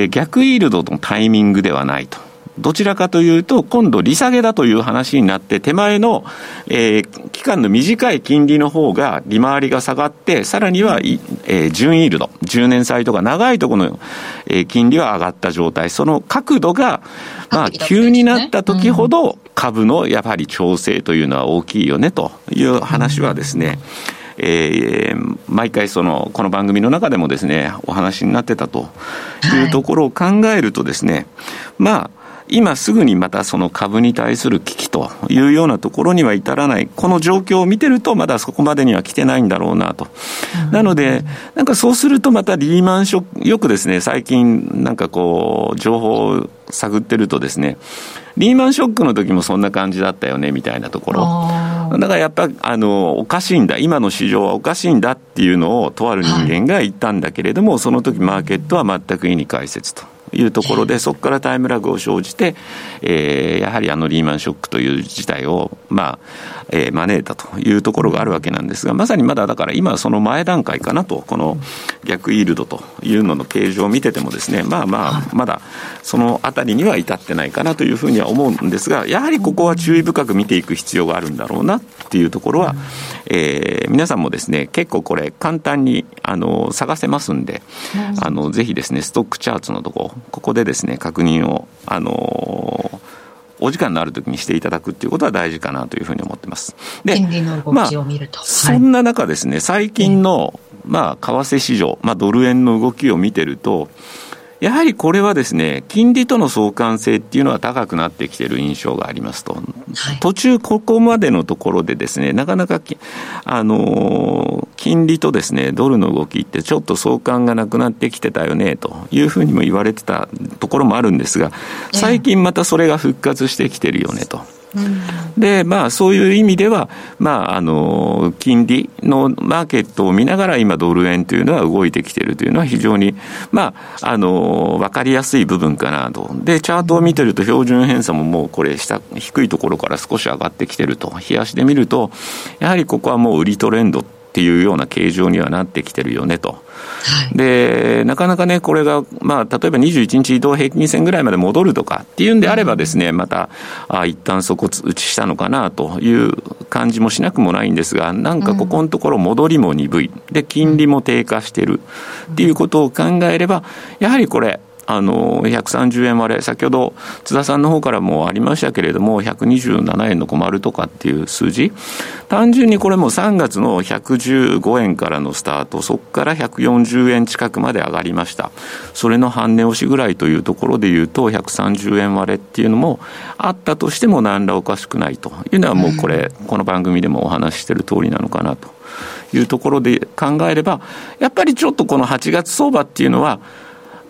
逆イールドのタイミングではないと。どちらかというと、今度利下げだという話になって、手前の、えー、期間の短い金利の方が利回りが下がって、さらには、えー、純イールド、10年債とか長いところの、えー、金利は上がった状態、その角度が、まあ、急になった時ほど、株のやはり調整というのは大きいよねという話はですね、えー、毎回その、この番組の中でもですね、お話になってたというところを考えるとですね、はい、まあ、今すぐにまたその株に対する危機というようなところには至らない、この状況を見てると、まだそこまでには来てないんだろうなと。なので、なんかそうするとまたリーマンショック、よくですね、最近なんかこう、情報を探ってるとですね、リーマンショックの時もそんな感じだったよねみたいなところ。だからやっぱあのおかしいんだ、今の市場はおかしいんだっていうのをとある人間が言ったんだけれども、はい、その時マーケットは全く意に介せずと。いうところで、そこからタイムラグを生じて、えー、やはりあのリーマンショックという事態を、まあ、えー、招いたというところがあるわけなんですが、まさにまだだから今その前段階かなと、この逆イールドというのの形状を見ててもですね、まあまあ、まだそのあたりには至ってないかなというふうには思うんですが、やはりここは注意深く見ていく必要があるんだろうなっていうところは、えー、皆さんもですね、結構これ簡単にあの探せますんで、あのぜひですね、ストックチャートのとこ、ここでですね、確認を、あのお時間のあるときにしていただくっていうことは大事かなというふうに思ってます。で、まあ、そんな中ですね、最近の、まあ、為替市場、まあ、ドル円の動きを見てると、やはりこれはですね、金利との相関性っていうのは高くなってきている印象がありますと。はい、途中ここまでのところでですね、なかなかあのー、金利とですね、ドルの動きってちょっと相関がなくなってきてたよね、というふうにも言われてたところもあるんですが、最近またそれが復活してきてるよね、と。で、まあ、そういう意味では、まあ、あの、金利のマーケットを見ながら今ドル円というのは動いてきているというのは非常に、まあ、あの、わかりやすい部分かなと。で、チャートを見てると標準偏差ももうこれ下、低いところから少し上がってきてると。冷やしで見ると、やはりここはもう売りトレンドいうような形状にはなってきてるよねと。はい、で、なかなかね、これが、まあ、例えば21日移動平均線ぐらいまで戻るとかっていうんであればですね、また、あ一旦底打ちしたのかなという感じもしなくもないんですが、なんかここのところ戻りも鈍い。で、金利も低下してるっていうことを考えれば、やはりこれ、あの、130円割れ、先ほど津田さんの方からもありましたけれども、127円の困るとかっていう数字、単純にこれも3月の115円からのスタート、そこから140円近くまで上がりました。それの半値押しぐらいというところで言うと、130円割れっていうのもあったとしても何らおかしくないというのはもうこれ、この番組でもお話ししてる通りなのかなというところで考えれば、やっぱりちょっとこの8月相場っていうのは、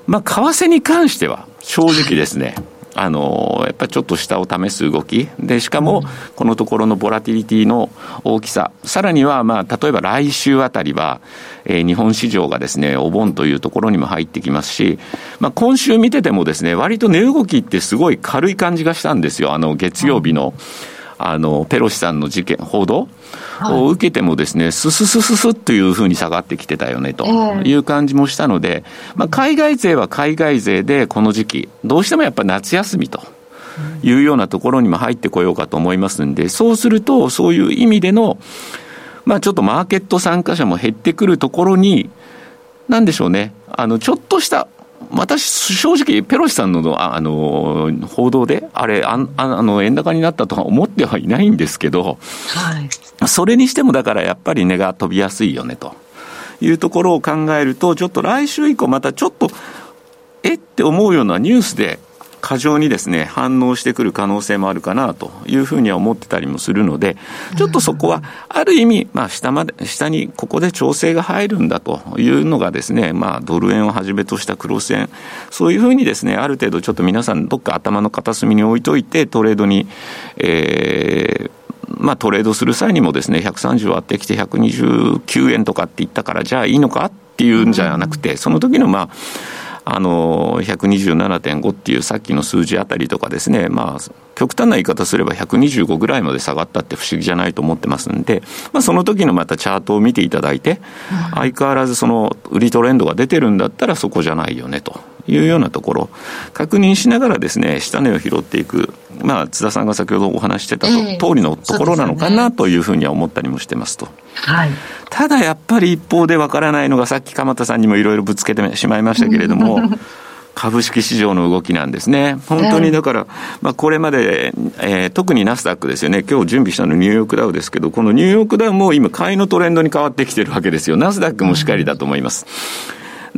まあ、為替に関しては正直ですね、あのやっぱりちょっと下を試す動き、でしかも、このところのボラティリティの大きさ、さらには、まあ、例えば来週あたりは、えー、日本市場がですね、お盆というところにも入ってきますし、まあ、今週見ててもですね、割と値動きってすごい軽い感じがしたんですよ、あの月曜日の。あの、ペロシさんの事件、報道を受けてもですね、すすすすすというふうに下がってきてたよね、という感じもしたので、まあ、海外勢は海外勢でこの時期、どうしてもやっぱ夏休みと。いうようなところにも入ってこようかと思いますんで、そうすると、そういう意味での、まあちょっとマーケット参加者も減ってくるところに、なんでしょうね、あの、ちょっとした私、正直、ペロシさんのあの報道で、あれあ、あの円高になったとは思ってはいないんですけど、はい、それにしてもだからやっぱり値が飛びやすいよねと。いうところを考えると、ちょっと来週以降、またちょっと、えって思うようなニュースで過剰にですね、反応してくる可能性もあるかなというふうには思ってたりもするので、ちょっとそこは、ある意味、まあ、下まで、下にここで調整が入るんだというのがですね、まあ、ドル円をはじめとしたクロス円、そういうふうにですね、ある程度ちょっと皆さんどっか頭の片隅に置いといて、トレードに、えー、まあ、トレードする際にもですね、130割ってきて129円とかって言ったから、じゃあいいのかっていうんじゃなくて、その時のまあ、あの、127.5っていうさっきの数字あたりとかですね、まあ、極端な言い方すれば125ぐらいまで下がったって不思議じゃないと思ってますんで、まあ、その時のまたチャートを見ていただいて、相変わらずその売りトレンドが出てるんだったらそこじゃないよねと。いうようなところ、確認しながらですね、下値を拾っていく、まあ、津田さんが先ほどお話してたと、えー、通りのところなのかなというふうには思ったりもしてますと。はい、ただやっぱり一方でわからないのが、さっき鎌田さんにもいろいろぶつけてしまいましたけれども、株式市場の動きなんですね。本当にだから、まあこれまで、えー、特にナスダックですよね。今日準備したのニューヨークダウですけど、このニューヨークダウも今買いのトレンドに変わってきてるわけですよ。ナスダックもしっかりだと思います。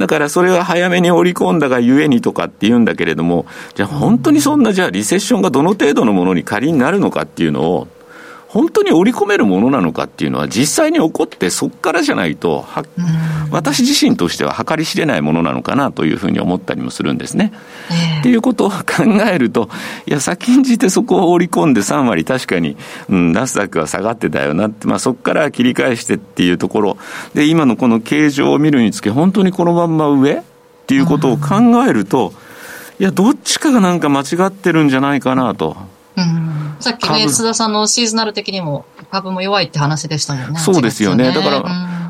だからそれは早めに織り込んだがゆえにとかっていうんだけれども、じゃあ本当にそんなじゃあリセッションがどの程度のものに仮になるのかっていうのを、本当に織り込めるものなのかっていうのは、実際に起こって、そこからじゃないと、私自身としては計り知れないものなのかなというふうに思ったりもするんですね。えー、っていうことを考えると、いや、先んじてそこを織り込んで3割、確かに、うん、ナスダックは下がってたよなって、まあ、そこから切り返してっていうところ、で、今のこの形状を見るにつけ、本当にこのまんま上？っていうことを考えると、いや、どっちかがなんか間違ってるんじゃないかなと。さっきね、須田さんのシーズナル的にも株も弱いって話でしたもんね。そうですよね。ね。だから、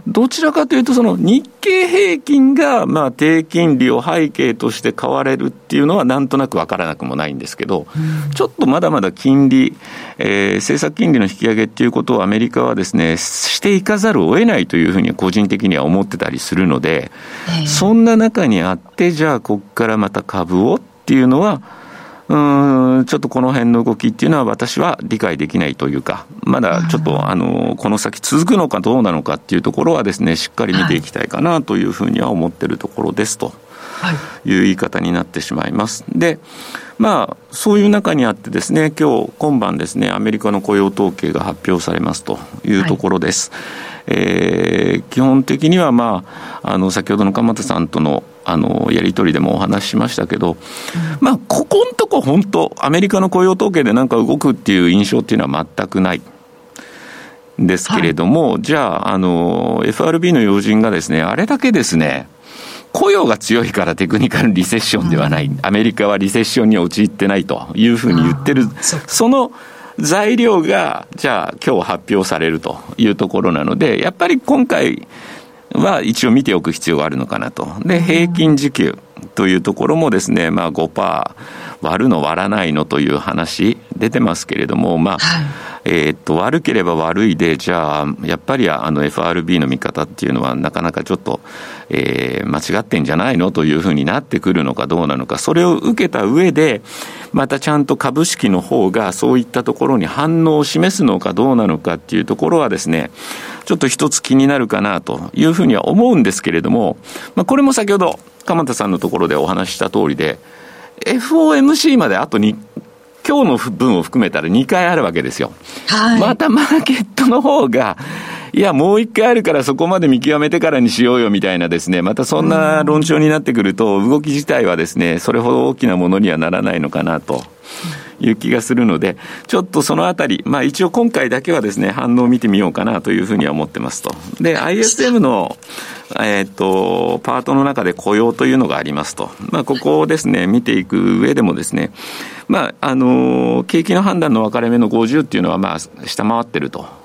どちらかというと、その日経平均が、まあ、低金利を背景として買われるっていうのは、なんとなくわからなくもないんですけど、うん、ちょっとまだまだ金利、えー、政策金利の引き上げっていうことをアメリカはですね、していかざるを得ないというふうに個人的には思ってたりするので、えー、そんな中にあって、じゃあ、ここからまた株をっていうのは、うん、ちょっとこの辺の動きっていうのは私は理解できないというか、まだちょっと、あの、この先続くのかどうなのかっていうところはですね、しっかり見ていきたいかなというふうには思ってるところですと。いう言い方になってしまいます。で、まあ、そういう中にあってですね、今日、今晩ですね、アメリカの雇用統計が発表されますというところです。はい、えー、基本的には、まあ、あの、先ほどの鎌田さんとのあのやり取りでもお話ししましたけど、まあ、ここんとこ本当、アメリカの雇用統計でなんか動くっていう印象っていうのは全くない。ですけれども、はい、じゃあ、あの、FRB の要人がですね、あれだけですね、雇用が強いからテクニカルリセッションではない、うん、アメリカはリセッションに陥ってないというふうに言ってる、その材料が、じゃあ今日発表されるというところなので、やっぱり今回、は一応見ておく必要があるのかなと。で、平均時給というところもですね、まあ5%割るの割らないのという話出てますけれども、まあ、はい、えー、っと、悪ければ悪いで、じゃあ、やっぱりあの FRB の見方っていうのは、なかなかちょっと、えー、間違ってんじゃないのというふうになってくるのかどうなのか、それを受けた上で、またちゃんと株式の方がそういったところに反応を示すのかどうなのかっていうところはですね、ちょっと一つ気になるかなというふうには思うんですけれども、まあ、これも先ほど、鎌田さんのところでお話した通りで、FOMC まであと2、今日の分を含めたら2回あるわけですよ。はい、またマーケットの方が、いや、もう一回あるからそこまで見極めてからにしようよみたいなですね、またそんな論調になってくると、動き自体はですね、それほど大きなものにはならないのかなと。いう気がするので、ちょっとそのあたり、まあ一応今回だけはですね、反応を見てみようかなというふうには思ってますと。で、ISM の、えっ、と、パートの中で雇用というのがありますと。まあここをですね、見ていく上でもですね、まあ、あの、景気の判断の分かれ目の50っていうのはまあ下回ってると。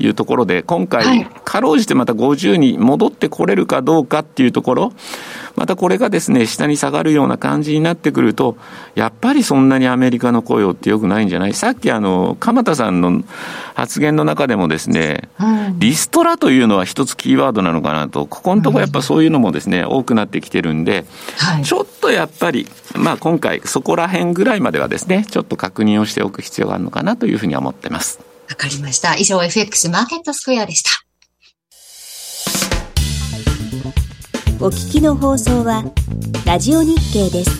いうところで、今回、かろうじてまた50に戻ってこれるかどうかっていうところ、またこれがですね、下に下がるような感じになってくると、やっぱりそんなにアメリカの雇用ってよくないんじゃない？さっきあの、鎌田さんの発言の中でもですね、リストラというのは一つキーワードなのかなと、ここのところやっぱそういうのもですね、多くなってきてるんで、ちょっとやっぱり、まあ今回そこら辺ぐらいまではですね、ちょっと確認をしておく必要があるのかなというふうには思ってます。わかりました。以上 FX マーケットスクエアでした。お聞きの放送は、ラジオ日経です。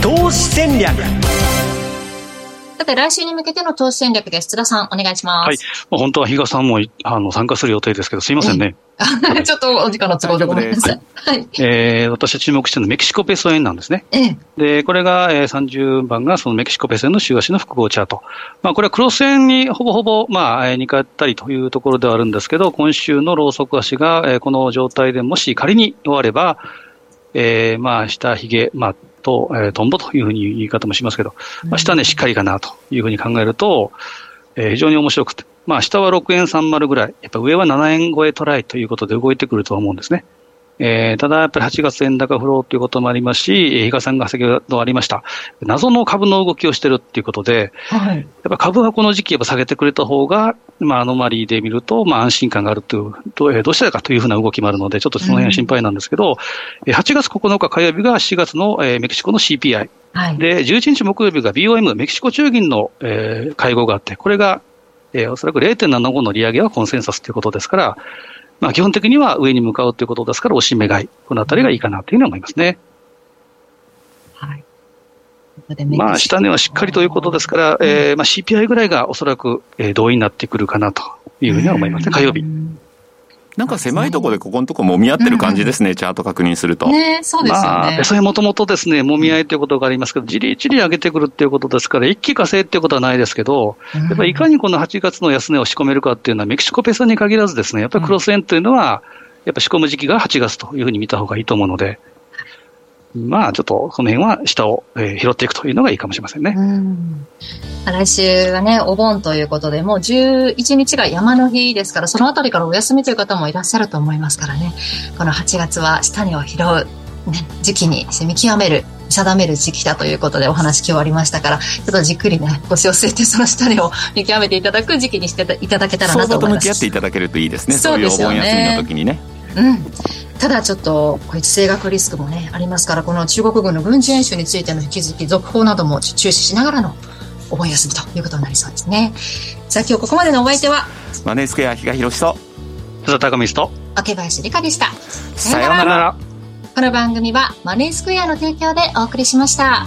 投資戦略さて、来週に向けての投資戦略です。津田さん、お願いします。はい。まあ、本当は比嘉さんもあの参加する予定ですけど、すいませんね。ちょっとお時間の都合でごめんなさい。はい。えー、私が注目しているのはメキシコペソ円なんですね。ええ。で、これが、えー、30番がそのメキシコペソ円の週足の複合チャート。まあ、これはクロス円にほぼほぼ、まあ、えー、似通ったりというところではあるんですけど、今週のローソク足が、えー、この状態でもし仮に終われば、えー、まあ、下髭、まあ、と、えー、トンボというふうに言い方もしますけど、まあ、下ね、しっかりかなというふうに考えると、えー、非常に面白くて、まあ、下は6円30ぐらい、やっぱ上は7円超えトライということで動いてくるとは思うんですね。えー、ただやっぱり8月円高フローということもありますし、比嘉さんが先ほどありました、謎の株の動きをしてるっていうことで、はい、やっぱ株はこの時期やっぱ下げてくれた方が、まあ、アノマリーで見ると、まあ、安心感があるという、どうどうしたかというふうな動きもあるので、ちょっとその辺は心配なんですけど、うん、8月9日火曜日が4月の、えー、メキシコの CPI。はい、で、11日木曜日が BOM、メキシコ中銀の、えー、会合があって、これが、えー、おそらく0.75の利上げはコンセンサスということですから、まあ、基本的には上に向かうということですから、押し目買い、このあたりがいいかなというふうに思いますね。はい。まあ、下値はしっかりということですから、えー、まあ CPI ぐらいがおそらく、えー、同意になってくるかなというふうには思いますね、火曜日。なんか狭いところでここのところ揉み合ってる感じですね、うん、チャート確認すると。ねそうですよね。まあ、それもともとですね、揉み合いということがありますけど、じりじり上げてくるっていうことですから、一気化成っていうことはないですけど、やっぱりいかにこの8月の安値を仕込めるかっていうのは、メキシコペソに限らずですね、やっぱりクロス円っていうのは、やっぱ仕込む時期が8月というふうに見た方がいいと思うので、まあ、ちょっとこの辺は下を、えー、拾っていくというのがいいかもしれませんね。ん来週はね、お盆ということで、もう11日が山の日ですから、そのあたりからお休みという方もいらっしゃると思いますからね、この8月は下値を拾う、ね、時期に見極める、定める時期だということでお話今日ありましたから、ちょっとじっくりね、腰を据えてその下値を見極めていただく時期にしていただけたらなと思います。相場と向き合っていただけるといいですね。そうですよね。そういうお盆休みの時にね。うん、ただちょっと、こうつ性格リスクもね、ありますから、この中国軍の軍事演習についての引き続き続報なども注視しながらのお盆休みということになりそうですね。さあ、今日ここまでのお相手は、マネースクエア比嘉博と、津田高水と、明林理香でした。さようなら。この番組はマネースクエアの提供でお送りしました。